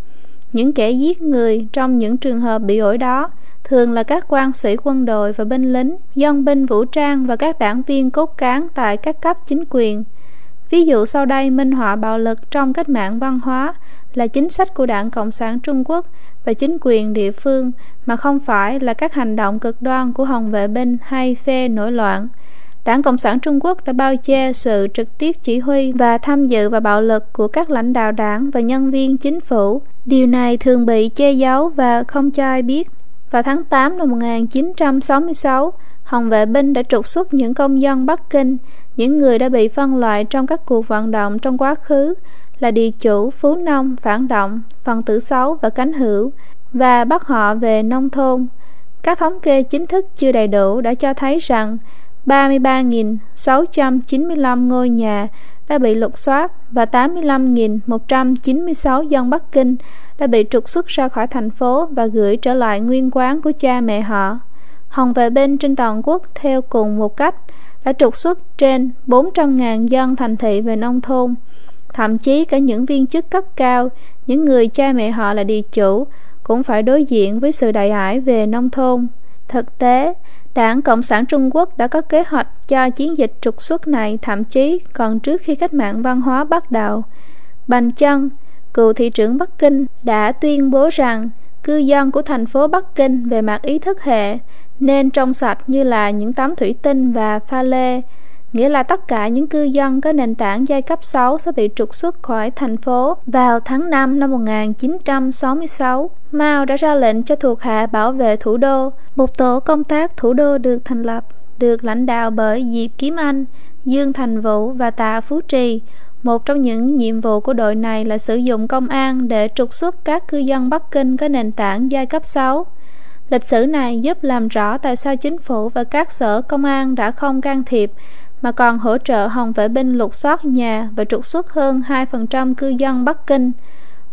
Những kẻ giết người trong những trường hợp bị ổi đó thường là các quan sĩ quân đội và binh lính, dân binh vũ trang và các đảng viên cốt cán tại các cấp chính quyền. Ví dụ sau đây minh họa bạo lực trong cách mạng văn hóa là chính sách của Đảng Cộng sản Trung Quốc và chính quyền địa phương mà không phải là các hành động cực đoan của hồng vệ binh hay phe nổi loạn. Đảng Cộng sản Trung Quốc đã bao che sự trực tiếp chỉ huy và tham dự vào bạo lực của các lãnh đạo đảng và nhân viên chính phủ. Điều này thường bị che giấu và không cho ai biết. Vào tháng 8 năm 1966, Hồng vệ binh đã trục xuất những công dân Bắc Kinh, những người đã bị phân loại trong các cuộc vận động trong quá khứ là địa chủ, phú nông, phản động, phần tử xấu và cánh hữu và bắt họ về nông thôn. Các thống kê chính thức chưa đầy đủ đã cho thấy rằng 33.695 ngôi nhà đã bị lục soát và 85.196 dân Bắc Kinh đã bị trục xuất ra khỏi thành phố và gửi trở lại nguyên quán của cha mẹ họ. Hồng vệ binh trên toàn quốc theo cùng một cách đã trục xuất trên 400.000 dân thành thị về nông thôn. Thậm chí cả những viên chức cấp cao, những người cha mẹ họ là địa chủ, cũng phải đối diện với sự đại ải về nông thôn. Thực tế, Đảng Cộng sản Trung Quốc đã có kế hoạch cho chiến dịch trục xuất này thậm chí còn trước khi cách mạng văn hóa bắt đầu. Bành Chân, cựu thị trưởng Bắc Kinh, đã tuyên bố rằng cư dân của thành phố Bắc Kinh về mặt ý thức hệ nên trong sạch như là những tấm thủy tinh và pha lê, nghĩa là tất cả những cư dân có nền tảng giai cấp 6 sẽ bị trục xuất khỏi thành phố. Vào tháng 5 năm 1966, Mao đã ra lệnh cho thuộc hạ bảo vệ thủ đô. Một tổ công tác thủ đô được thành lập, được lãnh đạo bởi Diệp Kiếm Anh, Dương Thành Vũ và Tạ Phú Trì. Một trong những nhiệm vụ của đội này là sử dụng công an để trục xuất các cư dân Bắc Kinh có nền tảng giai cấp 6. Lịch sử này giúp làm rõ tại sao chính phủ và các sở công an đã không can thiệp, mà còn hỗ trợ Hồng vệ binh lục soát nhà và trục xuất hơn 2% cư dân Bắc Kinh.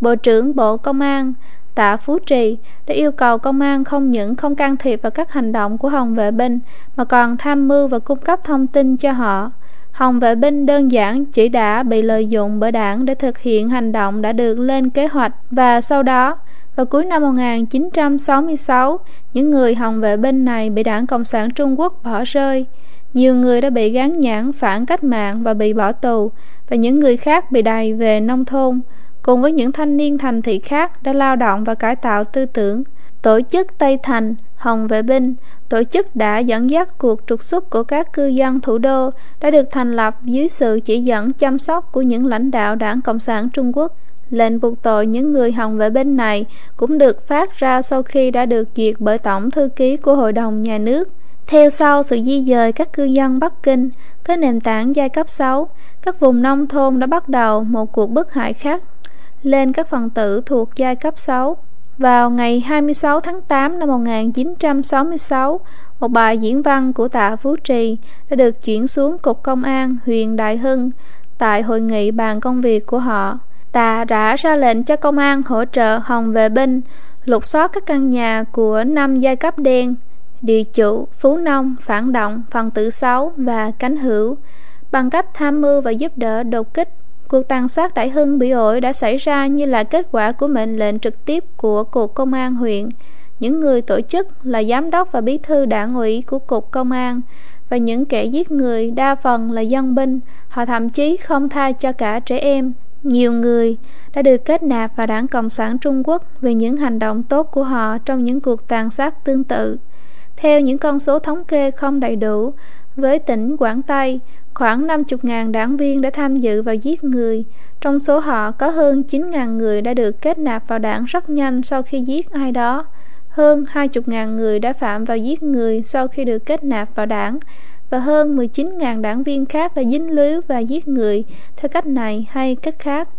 Bộ trưởng Bộ Công an Tạ Phú Trì đã yêu cầu công an không những không can thiệp vào các hành động của Hồng vệ binh, mà còn tham mưu và cung cấp thông tin cho họ. Hồng vệ binh đơn giản chỉ đã bị lợi dụng bởi đảng để thực hiện hành động đã được lên kế hoạch và sau đó vào cuối năm 1966, những người Hồng vệ binh này bị đảng Cộng sản Trung Quốc bỏ rơi. Nhiều người đã bị gán nhãn phản cách mạng và bị bỏ tù, và những người khác bị đày về nông thôn, cùng với những thanh niên thành thị khác đã lao động và cải tạo tư tưởng. Tổ chức Tây Thành, Hồng Vệ Binh, tổ chức đã dẫn dắt cuộc trục xuất của các cư dân thủ đô đã được thành lập dưới sự chỉ dẫn chăm sóc của những lãnh đạo đảng Cộng sản Trung Quốc. Lệnh buộc tội những người Hồng Vệ Binh này cũng được phát ra sau khi đã được duyệt bởi Tổng Thư ký của Hội đồng Nhà nước. Theo sau sự di dời các cư dân Bắc Kinh có nền tảng giai cấp 6, các vùng nông thôn đã bắt đầu một cuộc bức hại khác lên các phần tử thuộc giai cấp 6. Vào ngày 26 tháng 8 năm 1966, một bài diễn văn của tạ Phú Trì đã được chuyển xuống Cục Công an huyện Đại Hưng tại hội nghị bàn công việc của họ. Tạ đã ra lệnh cho công an hỗ trợ Hồng vệ binh lục soát các căn nhà của năm giai cấp đen địa chủ, phú nông, phản động, phần tử xấu và cánh hữu bằng cách tham mưu và giúp đỡ đột kích. Cuộc tàn sát Đại Hưng bị ổi đã xảy ra như là kết quả của mệnh lệnh trực tiếp của Cục Công an huyện. Những người tổ chức là giám đốc và bí thư đảng ủy của Cục Công an và những kẻ giết người đa phần là dân binh, họ thậm chí không tha cho cả trẻ em. Nhiều người đã được kết nạp vào Đảng Cộng sản Trung Quốc vì những hành động tốt của họ trong những cuộc tàn sát tương tự. Theo những con số thống kê không đầy đủ, với tỉnh Quảng Tây, khoảng 50.000 đảng viên đã tham dự vào giết người. Trong số họ có hơn 9.000 người đã được kết nạp vào đảng rất nhanh sau khi giết ai đó. Hơn 20.000 người đã phạm vào giết người sau khi được kết nạp vào đảng và hơn 19.000 đảng viên khác đã dính líu và giết người theo cách này hay cách khác.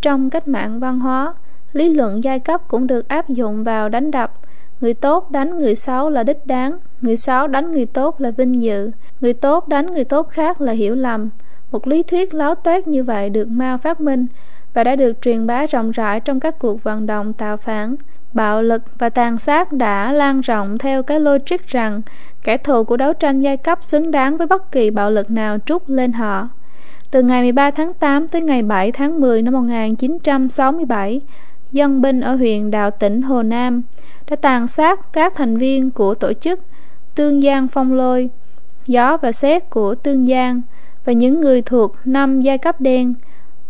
Trong cách mạng văn hóa, lý luận giai cấp cũng được áp dụng vào đánh đập, Người tốt đánh người xấu là đích đáng Người xấu đánh người tốt là vinh dự. Người tốt đánh người tốt khác là hiểu lầm. Một lý thuyết láo toét như vậy được Mao phát minh Và đã được truyền bá rộng rãi trong các cuộc vận động tạo phản. Bạo lực và tàn sát đã lan rộng theo cái logic rằng kẻ thù của đấu tranh giai cấp xứng đáng với bất kỳ bạo lực nào trút lên họ. Từ ngày 13 tháng 8 tới ngày 7 tháng 10 năm 1967, dân binh ở huyện Đạo tỉnh Hồ Nam đã tàn sát các thành viên của tổ chức Tương Giang Phong Lôi, Gió và Xét của Tương Giang và những người thuộc năm giai cấp đen.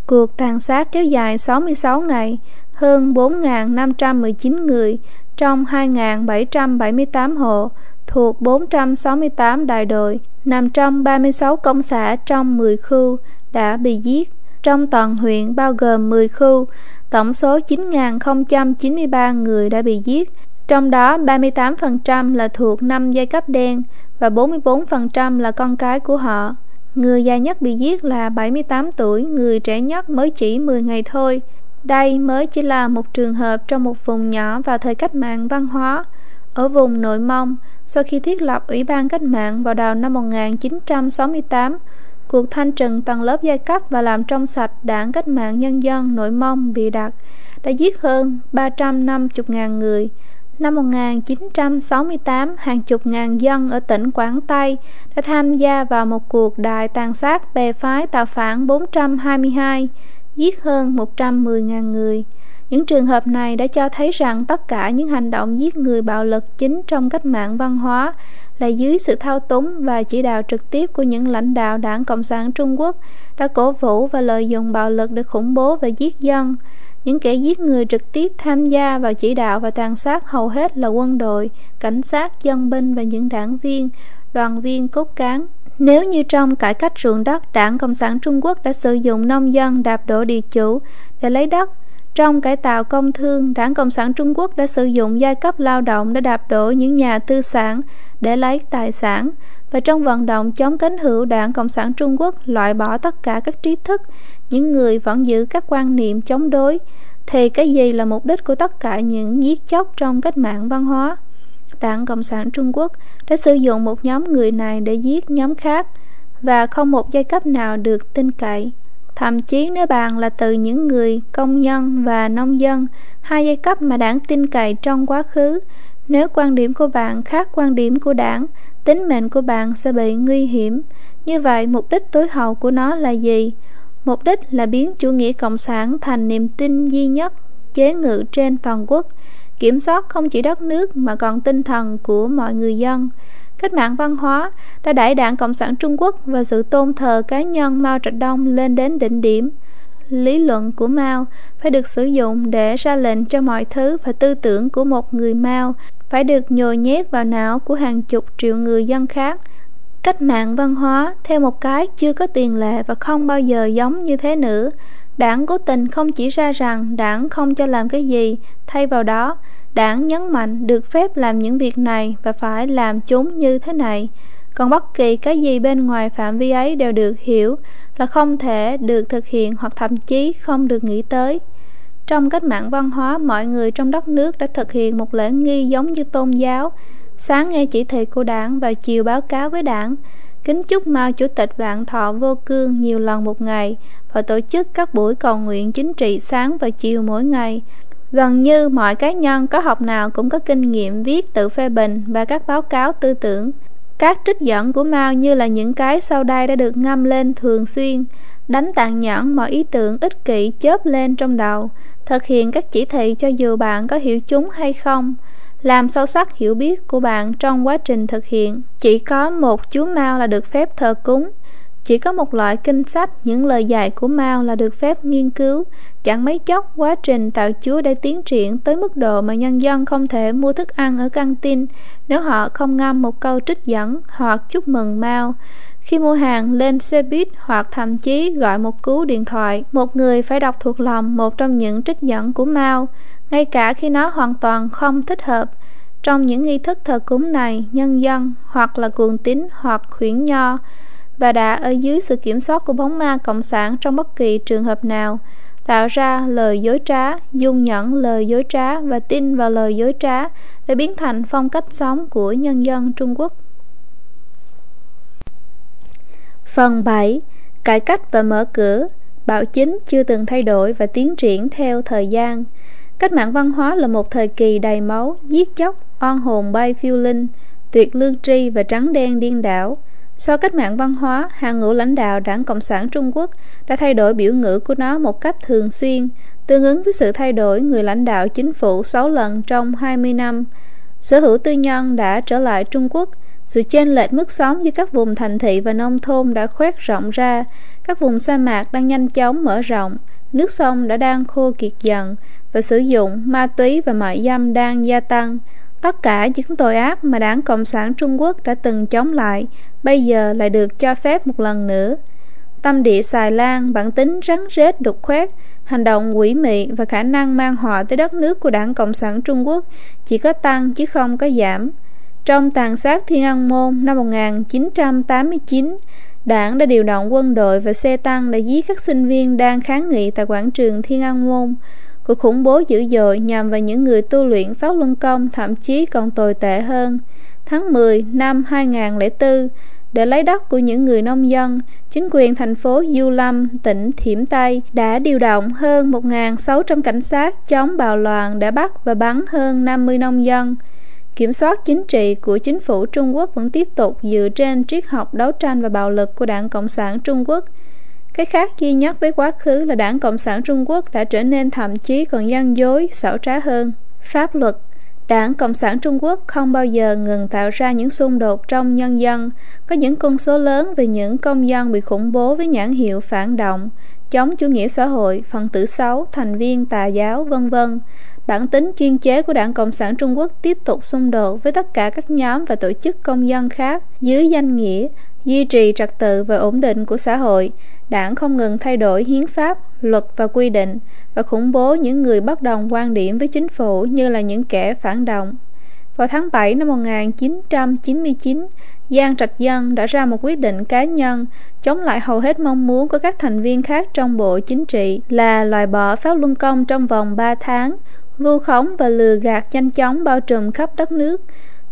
Cuộc tàn sát kéo dài 66 ngày, hơn 4.519 người trong 2.778 hộ thuộc 468 đại đội nằm trong 36 công xã trong 10 khu đã bị giết. Trong toàn huyện bao gồm 10 khu, tổng số 9.093 người đã bị giết, trong đó 38% là thuộc năm giai cấp đen và 44% là con cái của họ. Người già nhất bị giết là 78 tuổi, người trẻ nhất mới chỉ 10 ngày thôi. Đây mới chỉ là một trường hợp trong một vùng nhỏ vào thời cách mạng văn hóa. Ở vùng nội mông, sau khi thiết lập Ủy ban cách mạng vào đầu năm 1968, cuộc thanh trừng tầng lớp giai cấp và làm trong sạch đảng cách mạng nhân dân nội mông bị đặt đã giết hơn 350.000 người. Năm 1968, hàng chục ngàn dân ở tỉnh Quảng Tây đã tham gia vào một cuộc đại tàn sát bè phái tạo phản 422, giết hơn 110.000 người. Những trường hợp này đã cho thấy rằng tất cả những hành động giết người bạo lực chính trong cách mạng văn hóa là dưới sự thao túng và chỉ đạo trực tiếp của những lãnh đạo đảng Cộng sản Trung Quốc đã cổ vũ và lợi dụng bạo lực để khủng bố và giết dân. Những kẻ giết người trực tiếp tham gia vào chỉ đạo và tàn sát hầu hết là quân đội, cảnh sát, dân binh và những đảng viên, đoàn viên cốt cán. Nếu như trong cải cách ruộng đất, Đảng Cộng sản Trung Quốc đã sử dụng nông dân đạp đổ địa chủ để lấy đất, trong cải tạo công thương, Đảng Cộng sản Trung Quốc đã sử dụng giai cấp lao động để đạp đổ những nhà tư sản để lấy tài sản và trong vận động chống cánh hữu Đảng Cộng sản Trung Quốc loại bỏ tất cả các trí thức, những người vẫn giữ các quan niệm chống đối, thì cái gì là mục đích của tất cả những giết chóc trong cách mạng văn hóa? Đảng Cộng sản Trung Quốc đã sử dụng một nhóm người này để giết nhóm khác và không một giai cấp nào được tin cậy. Thậm chí nếu bạn là từ những người công nhân và nông dân, hai giai cấp mà đảng tin cậy trong quá khứ, nếu quan điểm của bạn khác quan điểm của đảng, tính mệnh của bạn sẽ bị nguy hiểm. Như vậy, mục đích tối hậu của nó là gì? Mục đích là biến chủ nghĩa cộng sản thành niềm tin duy nhất, chế ngự trên toàn quốc, kiểm soát không chỉ đất nước mà còn tinh thần của mọi người dân. Cách mạng văn hóa đã đẩy đảng Cộng sản Trung Quốc và sự tôn thờ cá nhân Mao Trạch Đông lên đến đỉnh điểm. Lý luận của Mao phải được sử dụng để ra lệnh cho mọi thứ và tư tưởng của một người Mao phải được nhồi nhét vào não của hàng chục triệu người dân khác. Cách mạng văn hóa theo một cái chưa có tiền lệ và không bao giờ giống như thế nữa. Đảng cố tình không chỉ ra rằng đảng không cho làm cái gì, thay vào đó, đảng nhấn mạnh được phép làm những việc này và phải làm chúng như thế này. Còn bất kỳ cái gì bên ngoài phạm vi ấy đều được hiểu là không thể được thực hiện hoặc thậm chí không được nghĩ tới. Trong cách mạng văn hóa, mọi người trong đất nước đã thực hiện một lễ nghi giống như tôn giáo, sáng nghe chỉ thị của đảng và chiều báo cáo với đảng, kính chúc Mao Chủ tịch Vạn Thọ vô cương nhiều lần một ngày và tổ chức các buổi cầu nguyện chính trị sáng và chiều mỗi ngày. Gần như mọi cá nhân có học nào cũng có kinh nghiệm viết tự phê bình và các báo cáo tư tưởng. Các trích dẫn của Mao như là những cái sau đây đã được ngâm lên thường xuyên, đánh tàn nhẫn mọi ý tưởng ích kỷ chớp lên trong đầu, thực hiện các chỉ thị cho dù bạn có hiểu chúng hay không, làm sâu sắc hiểu biết của bạn trong quá trình thực hiện. Chỉ có một chú Mao là được phép thờ cúng, chỉ có một loại kinh sách, những lời dạy của Mao là được phép nghiên cứu. Chẳng mấy chốc, quá trình tạo chúa đã tiến triển tới mức độ mà nhân dân không thể mua thức ăn ở căng tin nếu họ không ngâm một câu trích dẫn hoặc chúc mừng Mao. Khi mua hàng lên xe buýt hoặc thậm chí gọi một cú điện thoại, một người phải đọc thuộc lòng một trong những trích dẫn của Mao, ngay cả khi nó hoàn toàn không thích hợp. Trong những nghi thức thờ cúng này, nhân dân hoặc là cuồng tín hoặc khuyển nho và đã ở dưới sự kiểm soát của bóng ma cộng sản trong bất kỳ trường hợp nào, tạo ra lời dối trá, dung nhẫn lời dối trá và tin vào lời dối trá để biến thành phong cách sống của nhân dân Trung Quốc. Phần 7. Cải cách và mở cửa Bảo chính chưa từng thay đổi và tiến triển theo thời gian. Cách mạng văn hóa là một thời kỳ đầy máu, giết chóc, oan hồn bay phiêu linh, tuyệt lương tri và trắng đen điên đảo. Sau cách mạng văn hóa, hàng ngũ lãnh đạo đảng Cộng sản Trung Quốc đã thay đổi biểu ngữ của nó một cách thường xuyên, tương ứng với sự thay đổi người lãnh đạo chính phủ 6 lần trong 20 năm. Sở hữu tư nhân đã trở lại Trung Quốc, sự chênh lệch mức sống giữa các vùng thành thị và nông thôn đã khoét rộng ra, các vùng sa mạc đang nhanh chóng mở rộng, nước sông đã đang khô kiệt dần và sử dụng ma túy và mại dâm đang gia tăng. Tất cả những tội ác mà đảng Cộng sản Trung Quốc đã từng chống lại bây giờ lại được cho phép một lần nữa. Tâm địa xài lan, bản tính rắn rết đục khoét, hành động quỷ mị và khả năng mang họa tới đất nước của đảng Cộng sản Trung Quốc chỉ có tăng chứ không có giảm. Trong tàn sát Thiên An Môn năm 1989, đảng đã điều động quân đội và xe tăng để giết các sinh viên đang kháng nghị tại quảng trường Thiên An Môn. Cuộc khủng bố dữ dội nhằm vào những người tu luyện Pháp Luân Công thậm chí còn tồi tệ hơn. Tháng 10 năm 2004, để lấy đất của những người nông dân, chính quyền thành phố Du Lâm, tỉnh Thiểm Tây đã điều động hơn 1.600 cảnh sát chống bạo loạn đã bắt và bắn hơn 50 nông dân. Kiểm soát chính trị của chính phủ Trung Quốc vẫn tiếp tục dựa trên triết học đấu tranh và bạo lực của Đảng Cộng sản Trung Quốc. Cái khác duy nhất với quá khứ là Đảng Cộng sản Trung Quốc đã trở nên thậm chí còn gian dối, xảo trá hơn. Pháp luật Đảng Cộng sản Trung Quốc không bao giờ ngừng tạo ra những xung đột trong nhân dân, có những con số lớn về những công dân bị khủng bố với nhãn hiệu phản động, chống chủ nghĩa xã hội, phần tử xấu, thành viên tà giáo, vân vân. Bản tính chuyên chế của Đảng Cộng sản Trung Quốc tiếp tục xung đột với tất cả các nhóm và tổ chức công dân khác dưới danh nghĩa duy trì trật tự và ổn định của xã hội. Đảng không ngừng thay đổi hiến pháp, luật và quy định và khủng bố những người bất đồng quan điểm với chính phủ như là những kẻ phản động. Vào tháng 7 năm 1999, Giang Trạch Dân đã ra một quyết định cá nhân chống lại hầu hết mong muốn của các thành viên khác trong Bộ Chính trị là loại bỏ Pháp Luân Công trong vòng 3 tháng, vu khống và lừa gạt nhanh chóng bao trùm khắp đất nước.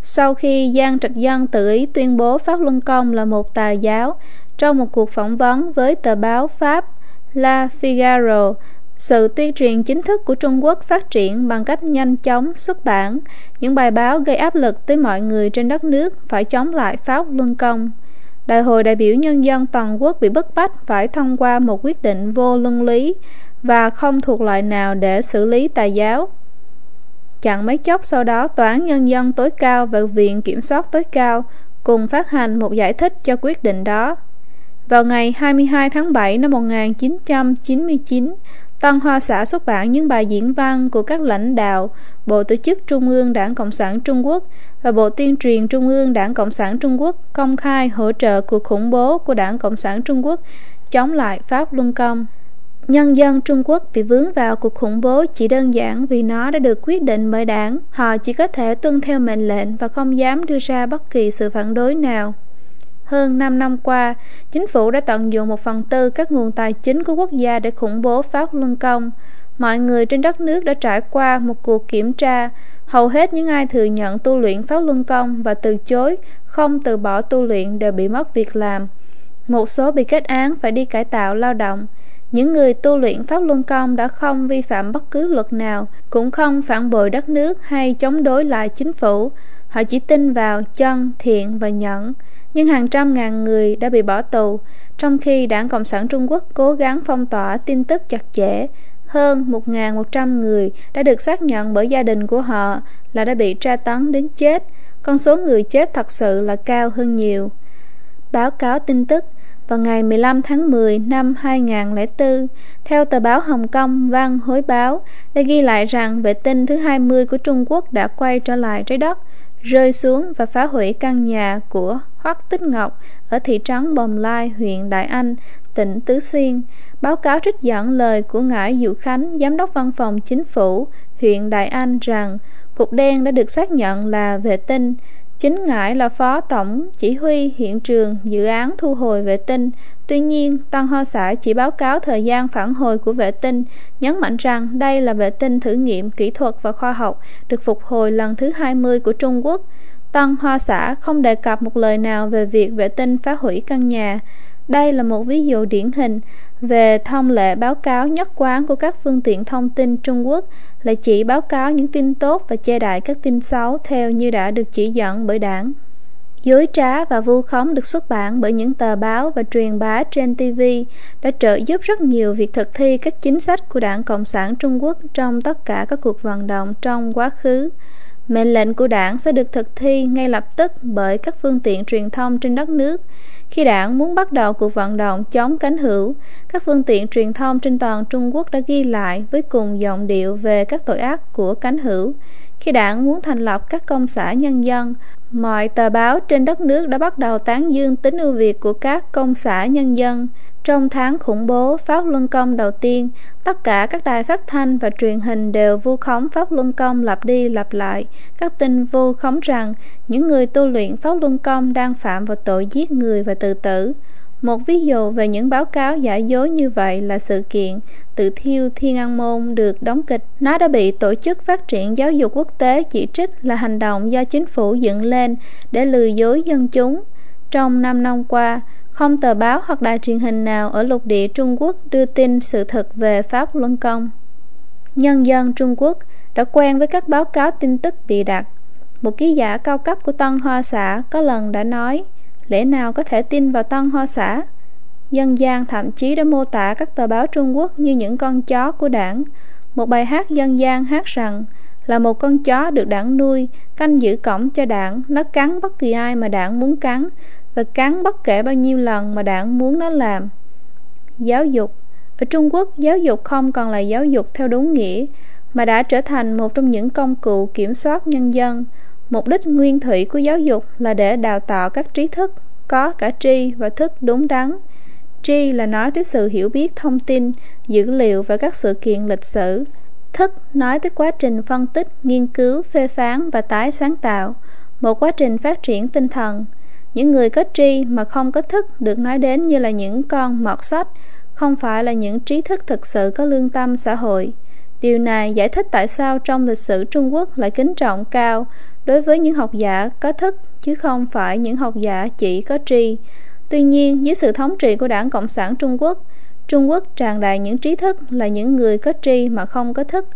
Sau khi Giang Trạch Dân tự ý tuyên bố Pháp Luân Công là một tà giáo, trong một cuộc phỏng vấn với tờ báo Pháp La Figaro, sự tuyên truyền chính thức của Trung Quốc phát triển bằng cách nhanh chóng xuất bản những bài báo gây áp lực tới mọi người trên đất nước phải chống lại Pháp Luân Công. Đại hội đại biểu nhân dân toàn quốc bị bức bách phải thông qua một quyết định vô luân lý và không thuộc loại nào để xử lý tà giáo. Chẳng mấy chốc sau đó, Tòa án Nhân dân tối cao và Viện Kiểm soát tối cao cùng phát hành một giải thích cho quyết định đó. Vào ngày 22 tháng 7 năm 1999, Tân Hoa xã xuất bản những bài diễn văn của các lãnh đạo Bộ Tổ chức Trung ương Đảng Cộng sản Trung Quốc và Bộ Tuyên truyền Trung ương Đảng Cộng sản Trung Quốc công khai hỗ trợ cuộc khủng bố của Đảng Cộng sản Trung Quốc chống lại Pháp Luân Công. Nhân dân Trung Quốc bị vướng vào cuộc khủng bố chỉ đơn giản vì nó đã được quyết định bởi đảng. Họ chỉ có thể tuân theo mệnh lệnh và không dám đưa ra bất kỳ sự phản đối nào. Hơn 5 năm qua, chính phủ đã tận dụng một phần tư các nguồn tài chính của quốc gia để khủng bố Pháp Luân Công. Mọi người trên đất nước đã trải qua một cuộc kiểm tra. Hầu hết những ai thừa nhận tu luyện Pháp Luân Công và từ chối không từ bỏ tu luyện đều bị mất việc làm. Một số bị kết án phải đi cải tạo lao động. Những người tu luyện Pháp Luân Công đã không vi phạm bất cứ luật nào, cũng không phản bội đất nước hay chống đối lại chính phủ. Họ chỉ tin vào chân, thiện và nhẫn nhưng hàng trăm ngàn người đã bị bỏ tù, trong khi Đảng Cộng sản Trung Quốc cố gắng phong tỏa tin tức chặt chẽ. Hơn 1.100 người đã được xác nhận bởi gia đình của họ là đã bị tra tấn đến chết. Con số người chết thật sự là cao hơn nhiều. Báo cáo tin tức vào ngày 15 tháng 10 năm 2004, theo tờ báo Hồng Kông Văn Hối Báo, đã ghi lại rằng vệ tinh thứ 20 của Trung Quốc đã quay trở lại trái đất rơi xuống và phá hủy căn nhà của Hoắc Tích Ngọc ở thị trấn Bồng Lai, huyện Đại Anh, tỉnh Tứ Xuyên. Báo cáo trích dẫn lời của Ngải Dụ Khánh, Giám đốc Văn phòng Chính phủ huyện Đại Anh rằng cục đen đã được xác nhận là vệ tinh Chính Ngãi là phó tổng chỉ huy hiện trường dự án thu hồi vệ tinh. Tuy nhiên, Tân Hoa xã chỉ báo cáo thời gian phản hồi của vệ tinh, nhấn mạnh rằng đây là vệ tinh thử nghiệm kỹ thuật và khoa học được phục hồi lần thứ 20 của Trung Quốc. Tân Hoa xã không đề cập một lời nào về việc vệ tinh phá hủy căn nhà. Đây là một ví dụ điển hình về thông lệ báo cáo nhất quán của các phương tiện thông tin Trung Quốc, là chỉ báo cáo những tin tốt và che đậy các tin xấu theo như đã được chỉ dẫn bởi đảng. Dối trá và vu khống được xuất bản bởi những tờ báo và truyền bá trên TV đã trợ giúp rất nhiều việc thực thi các chính sách của Đảng Cộng sản Trung Quốc trong tất cả các cuộc vận động trong quá khứ. Mệnh lệnh của đảng sẽ được thực thi ngay lập tức bởi các phương tiện truyền thông trên đất nước. Khi đảng muốn bắt đầu cuộc vận động chống cánh hữu, các phương tiện truyền thông trên toàn Trung Quốc đã ghi lại với cùng giọng điệu về các tội ác của cánh hữu. Khi đảng muốn thành lập các công xã nhân dân, mọi tờ báo trên đất nước đã bắt đầu tán dương tính ưu việt của các công xã nhân dân. Trong tháng khủng bố Pháp Luân Công đầu tiên, tất cả các đài phát thanh và truyền hình đều vu khống Pháp Luân Công lặp đi lặp lại. Các tin vu khống rằng những người tu luyện Pháp Luân Công đang phạm vào tội giết người và tự tử. Một ví dụ về những báo cáo giả dối như vậy là sự kiện tự thiêu Thiên An Môn được đóng kịch. Nó đã bị Tổ chức Phát triển Giáo dục Quốc tế chỉ trích là hành động do chính phủ dựng lên để lừa dối dân chúng. Trong năm năm qua, không tờ báo hoặc đài truyền hình nào ở lục địa Trung Quốc đưa tin sự thật về Pháp Luân Công. Nhân dân Trung Quốc đã quen với các báo cáo tin tức bị đặt. Một ký giả cao cấp của Tân Hoa xã có lần đã nói lẽ nào có thể tin vào Tân Hoa xã? Dân gian thậm chí đã mô tả các tờ báo Trung Quốc như những con chó của đảng. Một bài hát dân gian hát rằng là một con chó được đảng nuôi, canh giữ cổng cho đảng, nó cắn bất kỳ ai mà đảng muốn cắn, và cắn bất kể bao nhiêu lần mà đảng muốn nó làm. Giáo dục Ở Trung Quốc, giáo dục không còn là giáo dục theo đúng nghĩa, mà đã trở thành một trong những công cụ kiểm soát nhân dân. Mục đích nguyên thủy của giáo dục là để đào tạo các trí thức, có cả tri và thức đúng đắn. Tri là nói tới sự hiểu biết thông tin, dữ liệu và các sự kiện lịch sử. Thức nói tới quá trình phân tích, nghiên cứu, phê phán và tái sáng tạo, một quá trình phát triển tinh thần. Những người có tri mà không có thức được nói đến như là những con mọt sách, không phải là những trí thức thực sự có lương tâm xã hội. Điều này giải thích tại sao trong lịch sử Trung Quốc lại kính trọng cao đối với những học giả có thức chứ không phải những học giả chỉ có tri. Tuy nhiên, dưới sự thống trị của Đảng Cộng sản Trung Quốc, Trung Quốc tràn đầy những trí thức là những người có tri mà không có thức,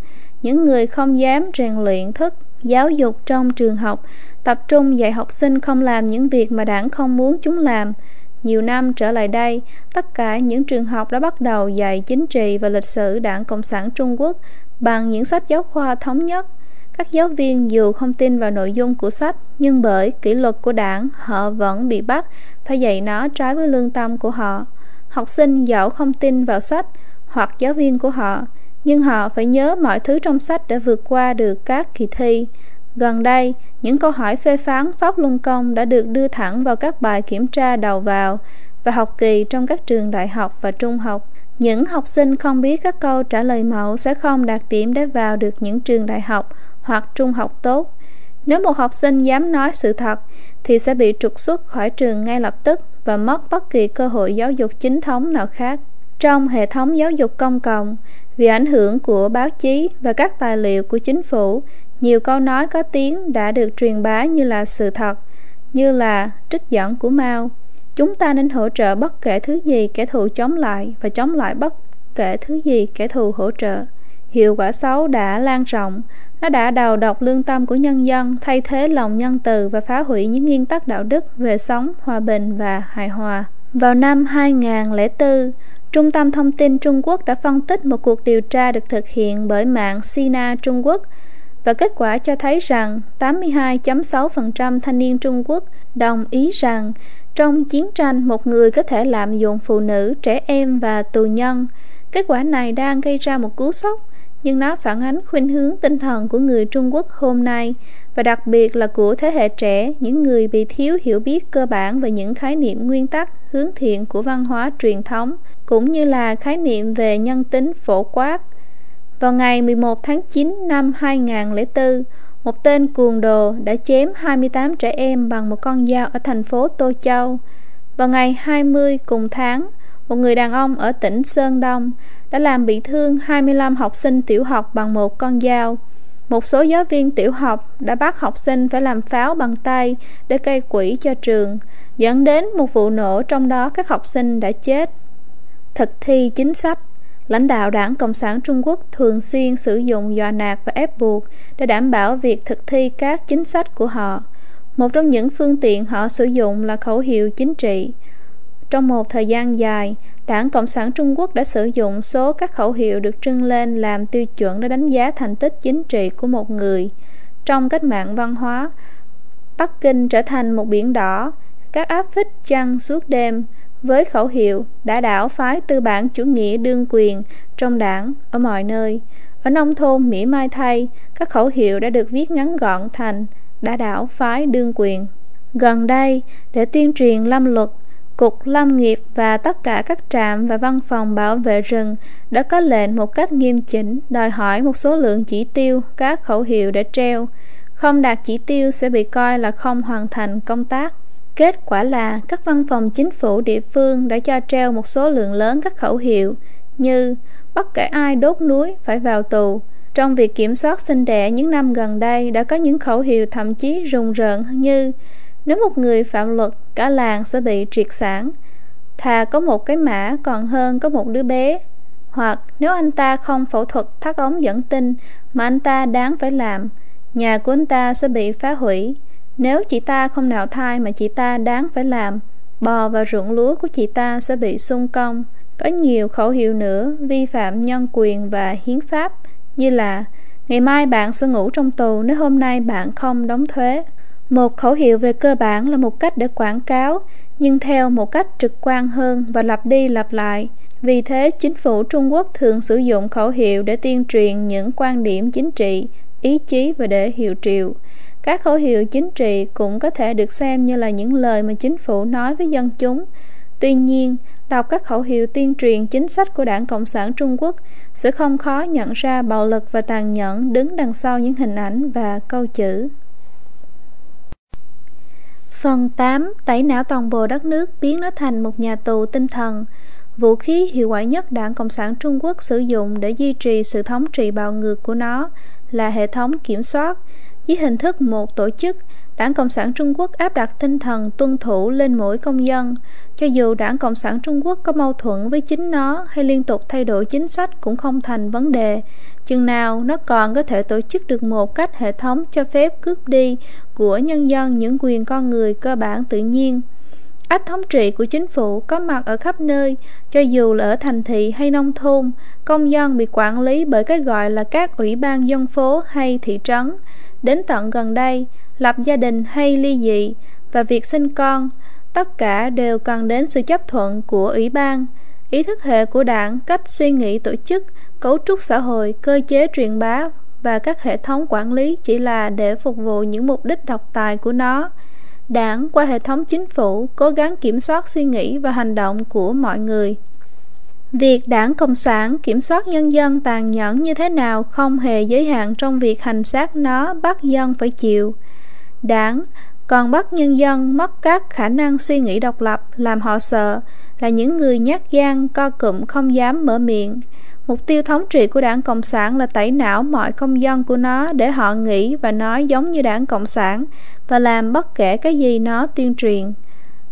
những người không dám rèn luyện thức. Giáo dục trong trường học tập trung dạy học sinh không làm những việc mà đảng không muốn chúng làm. Nhiều năm trở lại đây, tất cả những trường học đã bắt đầu dạy chính trị và lịch sử đảng Cộng sản Trung Quốc bằng những sách giáo khoa thống nhất. Các giáo viên dù không tin vào nội dung của sách, nhưng bởi kỷ luật của đảng, họ vẫn bị bắt phải dạy nó trái với lương tâm của họ. Học sinh dẫu không tin vào sách hoặc giáo viên của họ, nhưng họ phải nhớ mọi thứ trong sách để vượt qua được các kỳ thi. Gần đây, những câu hỏi phê phán Pháp Luân Công đã được đưa thẳng vào các bài kiểm tra đầu vào và học kỳ trong các trường đại học và trung học. Những học sinh không biết các câu trả lời mẫu sẽ không đạt điểm để vào được những trường đại học hoặc trung học tốt. Nếu một học sinh dám nói sự thật thì sẽ bị trục xuất khỏi trường ngay lập tức và mất bất kỳ cơ hội giáo dục chính thống nào khác. Trong hệ thống giáo dục công cộng, vì ảnh hưởng của báo chí và các tài liệu của chính phủ, nhiều câu nói có tiếng đã được truyền bá như là sự thật, như là trích dẫn của Mao. Chúng ta nên hỗ trợ bất kể thứ gì kẻ thù chống lại và chống lại bất kể thứ gì kẻ thù hỗ trợ. Hiệu quả xấu đã lan rộng, nó đã đào độc lương tâm của nhân dân, thay thế lòng nhân từ và phá hủy những nguyên tắc đạo đức về sống, hòa bình và hài hòa. Vào năm 2004, Trung tâm Thông tin Trung Quốc đã phân tích một cuộc điều tra được thực hiện bởi mạng Sina Trung Quốc và kết quả cho thấy rằng 82.6% thanh niên Trung Quốc đồng ý rằng trong chiến tranh một người có thể lạm dụng phụ nữ, trẻ em và tù nhân. Kết quả này đang gây ra một cú sốc nhưng nó phản ánh khuynh hướng tinh thần của người Trung Quốc hôm nay và đặc biệt là của thế hệ trẻ, những người bị thiếu hiểu biết cơ bản về những khái niệm nguyên tắc hướng thiện của văn hóa truyền thống cũng như là khái niệm về nhân tính phổ quát. Vào ngày 11 tháng 9 năm 2004, một tên cuồng đồ đã chém 28 trẻ em bằng một con dao ở thành phố Tô Châu. Vào ngày 20 cùng tháng, một người đàn ông ở tỉnh Sơn Đông đã làm bị thương 25 học sinh tiểu học bằng một con dao. Một số giáo viên tiểu học đã bắt học sinh phải làm pháo bằng tay để gây quỹ cho trường, dẫn đến một vụ nổ trong đó các học sinh đã chết. Thực thi chính sách Lãnh đạo đảng Cộng sản Trung Quốc thường xuyên sử dụng dọa nạt và ép buộc để đảm bảo việc thực thi các chính sách của họ. Một trong những phương tiện họ sử dụng là khẩu hiệu chính trị. Trong một thời gian dài, Đảng Cộng sản Trung Quốc đã sử dụng số các khẩu hiệu được trưng lên làm tiêu chuẩn để đánh giá thành tích chính trị của một người. Trong cách mạng văn hóa, Bắc Kinh trở thành một biển đỏ, các áp phích chăng suốt đêm với khẩu hiệu đã đảo phái tư bản chủ nghĩa đương quyền trong đảng ở mọi nơi. Ở nông thôn Mỹ Mai thay, các khẩu hiệu đã được viết ngắn gọn thành đã đảo phái đương quyền. Gần đây, để tuyên truyền lâm luật, Cục Lâm nghiệp và tất cả các trạm và văn phòng bảo vệ rừng đã có lệnh một cách nghiêm chỉnh đòi hỏi một số lượng chỉ tiêu các khẩu hiệu để treo. Không đạt chỉ tiêu sẽ bị coi là không hoàn thành công tác. Kết quả là các văn phòng chính phủ địa phương đã cho treo một số lượng lớn các khẩu hiệu như bất kể ai đốt núi phải vào tù. Trong việc kiểm soát sinh đẻ những năm gần đây đã có những khẩu hiệu thậm chí rùng rợn như nếu một người phạm luật, cả làng sẽ bị triệt sản. Thà có một cái mã còn hơn có một đứa bé. Hoặc nếu anh ta không phẫu thuật thắt ống dẫn tinh mà anh ta đáng phải làm, nhà của anh ta sẽ bị phá hủy. Nếu chị ta không nạo thai mà chị ta đáng phải làm, bò và ruộng lúa của chị ta sẽ bị xung công. Có nhiều khẩu hiệu nữa vi phạm nhân quyền và hiến pháp như là ngày mai bạn sẽ ngủ trong tù nếu hôm nay bạn không đóng thuế. Một khẩu hiệu về cơ bản là một cách để quảng cáo, nhưng theo một cách trực quan hơn và lặp đi lặp lại. Vì thế, chính phủ Trung Quốc thường sử dụng khẩu hiệu để tuyên truyền những quan điểm chính trị, ý chí và để hiệu triệu. Các khẩu hiệu chính trị cũng có thể được xem như là những lời mà chính phủ nói với dân chúng. Tuy nhiên, đọc các khẩu hiệu tuyên truyền chính sách của Đảng Cộng sản Trung Quốc sẽ không khó nhận ra bạo lực và tàn nhẫn đứng đằng sau những hình ảnh và câu chữ. Phần 8. Tẩy não toàn bộ đất nước biến nó thành một nhà tù tinh thần Vũ khí hiệu quả nhất Đảng Cộng sản Trung Quốc sử dụng để duy trì sự thống trị bạo ngược của nó là hệ thống kiểm soát dưới hình thức một tổ chức Đảng Cộng sản Trung Quốc áp đặt tinh thần tuân thủ lên mỗi công dân. Cho dù Đảng Cộng sản Trung Quốc có mâu thuẫn với chính nó hay liên tục thay đổi chính sách cũng không thành vấn đề. Chừng nào nó còn có thể tổ chức được một cách hệ thống cho phép cướp đi của nhân dân những quyền con người cơ bản tự nhiên. Ách thống trị của chính phủ có mặt ở khắp nơi, cho dù là ở thành thị hay nông thôn, công dân bị quản lý bởi cái gọi là các ủy ban dân phố hay thị trấn. Đến tận gần đây, lập gia đình hay ly dị và việc sinh con, tất cả đều cần đến sự chấp thuận của ủy ban. Ý thức hệ của đảng, cách suy nghĩ tổ chức, cấu trúc xã hội, cơ chế truyền bá và các hệ thống quản lý chỉ là để phục vụ những mục đích độc tài của nó. Đảng qua hệ thống chính phủ cố gắng kiểm soát suy nghĩ và hành động của mọi người. Việc đảng Cộng sản kiểm soát nhân dân tàn nhẫn như thế nào không hề giới hạn trong việc hành xác nó bắt dân phải chịu. Đảng còn bắt nhân dân mất các khả năng suy nghĩ độc lập làm họ sợ là những người nhát gan co cụm không dám mở miệng Mục tiêu thống trị của đảng Cộng sản là tẩy não mọi công dân của nó để họ nghĩ và nói giống như đảng Cộng sản và làm bất kể cái gì nó tuyên truyền.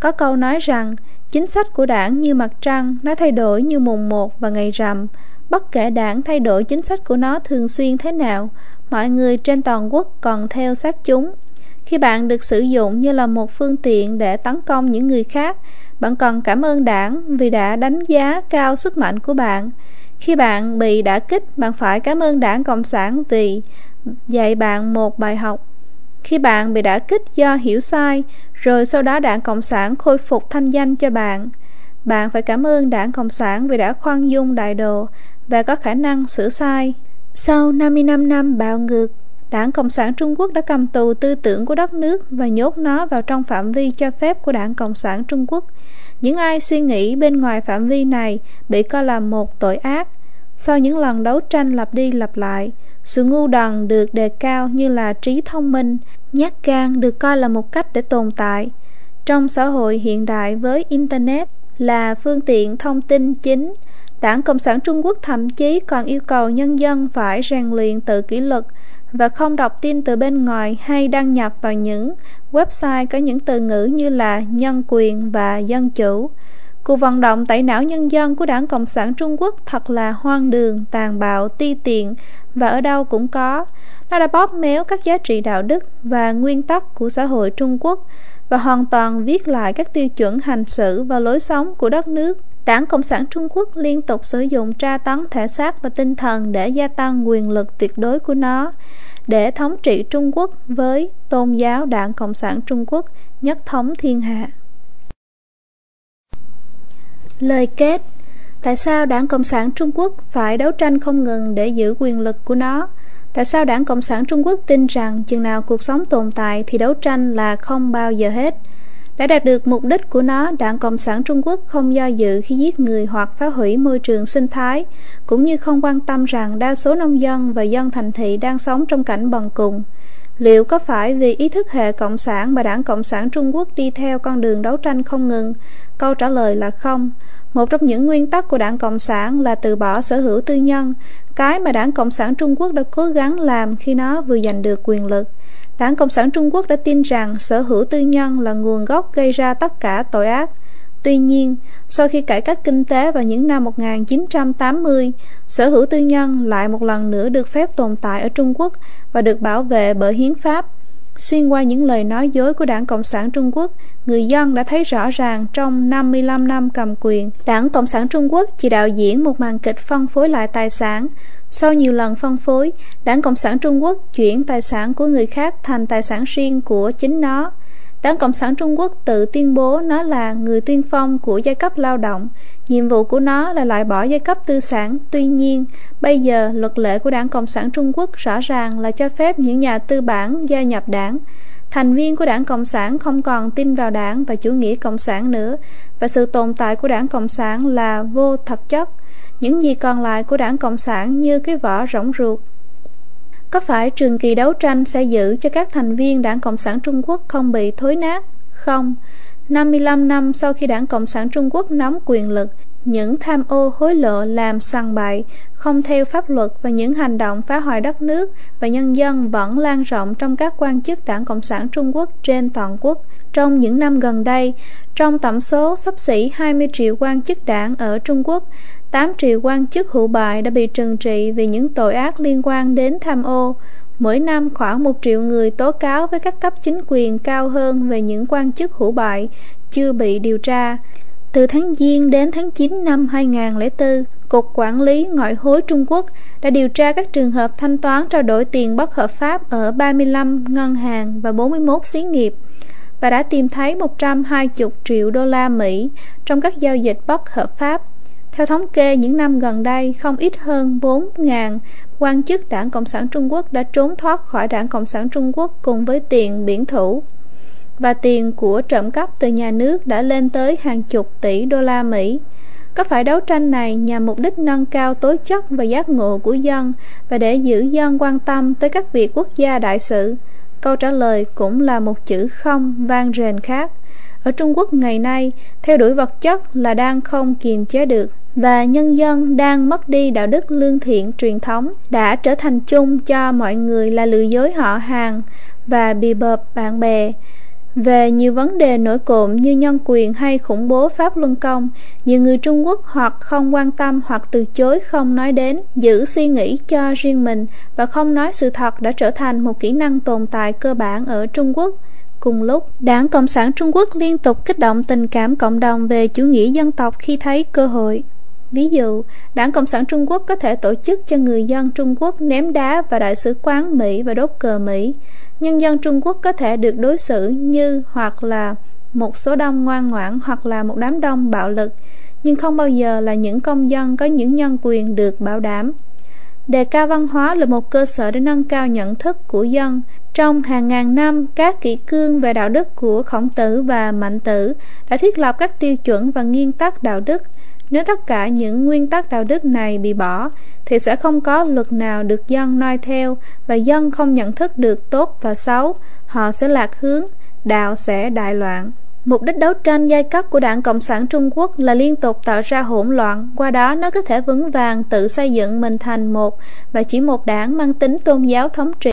Có câu nói rằng, chính sách của đảng như mặt trăng, nó thay đổi như mùng một và ngày rằm. Bất kể đảng thay đổi chính sách của nó thường xuyên thế nào, mọi người trên toàn quốc còn theo sát chúng. Khi bạn được sử dụng như là một phương tiện để tấn công những người khác, bạn cần cảm ơn đảng vì đã đánh giá cao sức mạnh của bạn. Khi bạn bị đả kích, bạn phải cảm ơn đảng Cộng sản vì dạy bạn một bài học. Khi bạn bị đả kích do hiểu sai, rồi sau đó đảng Cộng sản khôi phục thanh danh cho bạn, bạn phải cảm ơn đảng Cộng sản vì đã khoan dung đại độ và có khả năng sửa sai. Sau 55 năm bạo ngược, Đảng Cộng sản Trung Quốc đã cầm tù tư tưởng của đất nước và nhốt nó vào trong phạm vi cho phép của Đảng Cộng sản Trung Quốc. Những ai suy nghĩ bên ngoài phạm vi này bị coi là một tội ác. Sau những lần đấu tranh lặp đi lặp lại, sự ngu đần được đề cao như là trí thông minh, nhát gan được coi là một cách để tồn tại. Trong xã hội hiện đại với Internet là phương tiện thông tin chính, Đảng Cộng sản Trung Quốc thậm chí còn yêu cầu nhân dân phải rèn luyện tự kỷ luật và không đọc tin từ bên ngoài hay đăng nhập vào những website có những từ ngữ như là nhân quyền và dân chủ. Cuộc vận động tẩy não nhân dân của đảng Cộng sản Trung Quốc thật là hoang đường, tàn bạo, ti tiện và ở đâu cũng có. Nó đã bóp méo các giá trị đạo đức và nguyên tắc của xã hội Trung Quốc và hoàn toàn viết lại các tiêu chuẩn hành xử và lối sống của đất nước. Đảng Cộng sản Trung Quốc liên tục sử dụng tra tấn thể xác và tinh thần để gia tăng quyền lực tuyệt đối của nó, để thống trị Trung Quốc với tôn giáo Đảng Cộng sản Trung Quốc nhất thống thiên hạ. Lời kết Tại sao Đảng Cộng sản Trung Quốc phải đấu tranh không ngừng để giữ quyền lực của nó? Tại sao Đảng Cộng sản Trung Quốc tin rằng chừng nào cuộc sống tồn tại thì đấu tranh là không bao giờ hết? Đã đạt được mục đích của nó, Đảng Cộng sản Trung Quốc không do dự khi giết người hoặc phá hủy môi trường sinh thái, cũng như không quan tâm rằng đa số nông dân và dân thành thị đang sống trong cảnh bần cùng. Liệu có phải vì ý thức hệ Cộng sản mà Đảng Cộng sản Trung Quốc đi theo con đường đấu tranh không ngừng? Câu trả lời là không. Một trong những nguyên tắc của Đảng Cộng sản là từ bỏ sở hữu tư nhân, cái mà Đảng Cộng sản Trung Quốc đã cố gắng làm khi nó vừa giành được quyền lực. Đảng Cộng sản Trung Quốc đã tin rằng sở hữu tư nhân là nguồn gốc gây ra tất cả tội ác. Tuy nhiên, sau khi cải cách kinh tế vào những năm 1980, sở hữu tư nhân lại một lần nữa được phép tồn tại ở Trung Quốc và được bảo vệ bởi hiến pháp. Xuyên qua những lời nói dối của Đảng Cộng sản Trung Quốc, người dân đã thấy rõ ràng trong 55 năm cầm quyền, Đảng Cộng sản Trung Quốc chỉ đạo diễn một màn kịch phân phối lại tài sản. Sau nhiều lần phân phối, Đảng Cộng sản Trung Quốc chuyển tài sản của người khác thành tài sản riêng của chính nó. Đảng Cộng sản Trung Quốc tự tuyên bố nó là người tuyên phong của giai cấp lao động. Nhiệm vụ của nó là loại bỏ giai cấp tư sản. Tuy nhiên, bây giờ luật lệ của Đảng Cộng sản Trung Quốc rõ ràng là cho phép những nhà tư bản gia nhập đảng. Thành viên của Đảng Cộng sản không còn tin vào đảng và chủ nghĩa Cộng sản nữa, và sự tồn tại của Đảng Cộng sản là vô thật chất. Những gì còn lại của Đảng Cộng sản như cái vỏ rỗng ruột. Có phải trường kỳ đấu tranh sẽ giữ cho các thành viên Đảng Cộng sản Trung Quốc không bị thối nát? Không. 55 năm sau khi Đảng Cộng sản Trung Quốc nắm quyền lực, những tham ô hối lộ làm sằng bậy, không theo pháp luật và những hành động phá hoại đất nước và nhân dân vẫn lan rộng trong các quan chức Đảng Cộng sản Trung Quốc trên toàn quốc. Trong những năm gần đây, trong tổng số sắp xỉ 20 triệu quan chức đảng ở Trung Quốc, 8 triệu quan chức hữu bại đã bị trừng trị vì những tội ác liên quan đến tham ô. Mỗi năm khoảng 1 triệu người tố cáo với các cấp chính quyền cao hơn về những quan chức hữu bại chưa bị điều tra. Từ tháng Giêng đến tháng 9 năm 2004, Cục Quản lý Ngoại hối Trung Quốc đã điều tra các trường hợp thanh toán trao đổi tiền bất hợp pháp ở 35 ngân hàng và 41 xí nghiệp và đã tìm thấy 120 triệu đô la Mỹ trong các giao dịch bất hợp pháp. Theo thống kê, những năm gần đây, không ít hơn 4.000 quan chức Đảng Cộng sản Trung Quốc đã trốn thoát khỏi Đảng Cộng sản Trung Quốc cùng với tiền biển thủ. Và tiền của trộm cắp từ nhà nước đã lên tới hàng chục tỷ đô la Mỹ. Có phải đấu tranh này nhằm mục đích nâng cao tố chất và giác ngộ của dân và để giữ dân quan tâm tới các việc quốc gia đại sự? Câu trả lời cũng là một chữ không vang rền khác. Ở Trung Quốc ngày nay, theo đuổi vật chất là đang không kiềm chế được và nhân dân đang mất đi đạo đức lương thiện truyền thống đã trở thành chung cho mọi người là lừa dối họ hàng và bì bợp bạn bè về nhiều vấn đề nổi cộm như nhân quyền hay khủng bố pháp luân công nhiều người trung quốc hoặc không quan tâm hoặc từ chối không nói đến giữ suy nghĩ cho riêng mình và không nói sự thật đã trở thành một kỹ năng tồn tại cơ bản ở trung quốc Cùng lúc, Đảng Cộng sản Trung Quốc liên tục kích động tình cảm cộng đồng về chủ nghĩa dân tộc khi thấy cơ hội. Ví dụ, Đảng Cộng sản Trung Quốc có thể tổ chức cho người dân Trung Quốc ném đá vào đại sứ quán Mỹ và đốt cờ Mỹ. Nhân dân Trung Quốc có thể được đối xử như hoặc là một số đông ngoan ngoãn hoặc là một đám đông bạo lực, nhưng không bao giờ là những công dân có những nhân quyền được bảo đảm. Đề cao văn hóa là một cơ sở để nâng cao nhận thức của dân. Trong hàng ngàn năm, các kỷ cương về đạo đức của Khổng Tử và Mạnh Tử đã thiết lập các tiêu chuẩn và nguyên tắc đạo đức. Nếu tất cả những nguyên tắc đạo đức này bị bỏ, thì sẽ không có luật nào được dân noi theo và dân không nhận thức được tốt và xấu. Họ sẽ lạc hướng, đạo sẽ đại loạn. Mục đích đấu tranh giai cấp của Đảng Cộng sản Trung Quốc là liên tục tạo ra hỗn loạn, qua đó nó có thể vững vàng tự xây dựng mình thành một và chỉ một đảng mang tính tôn giáo thống trị.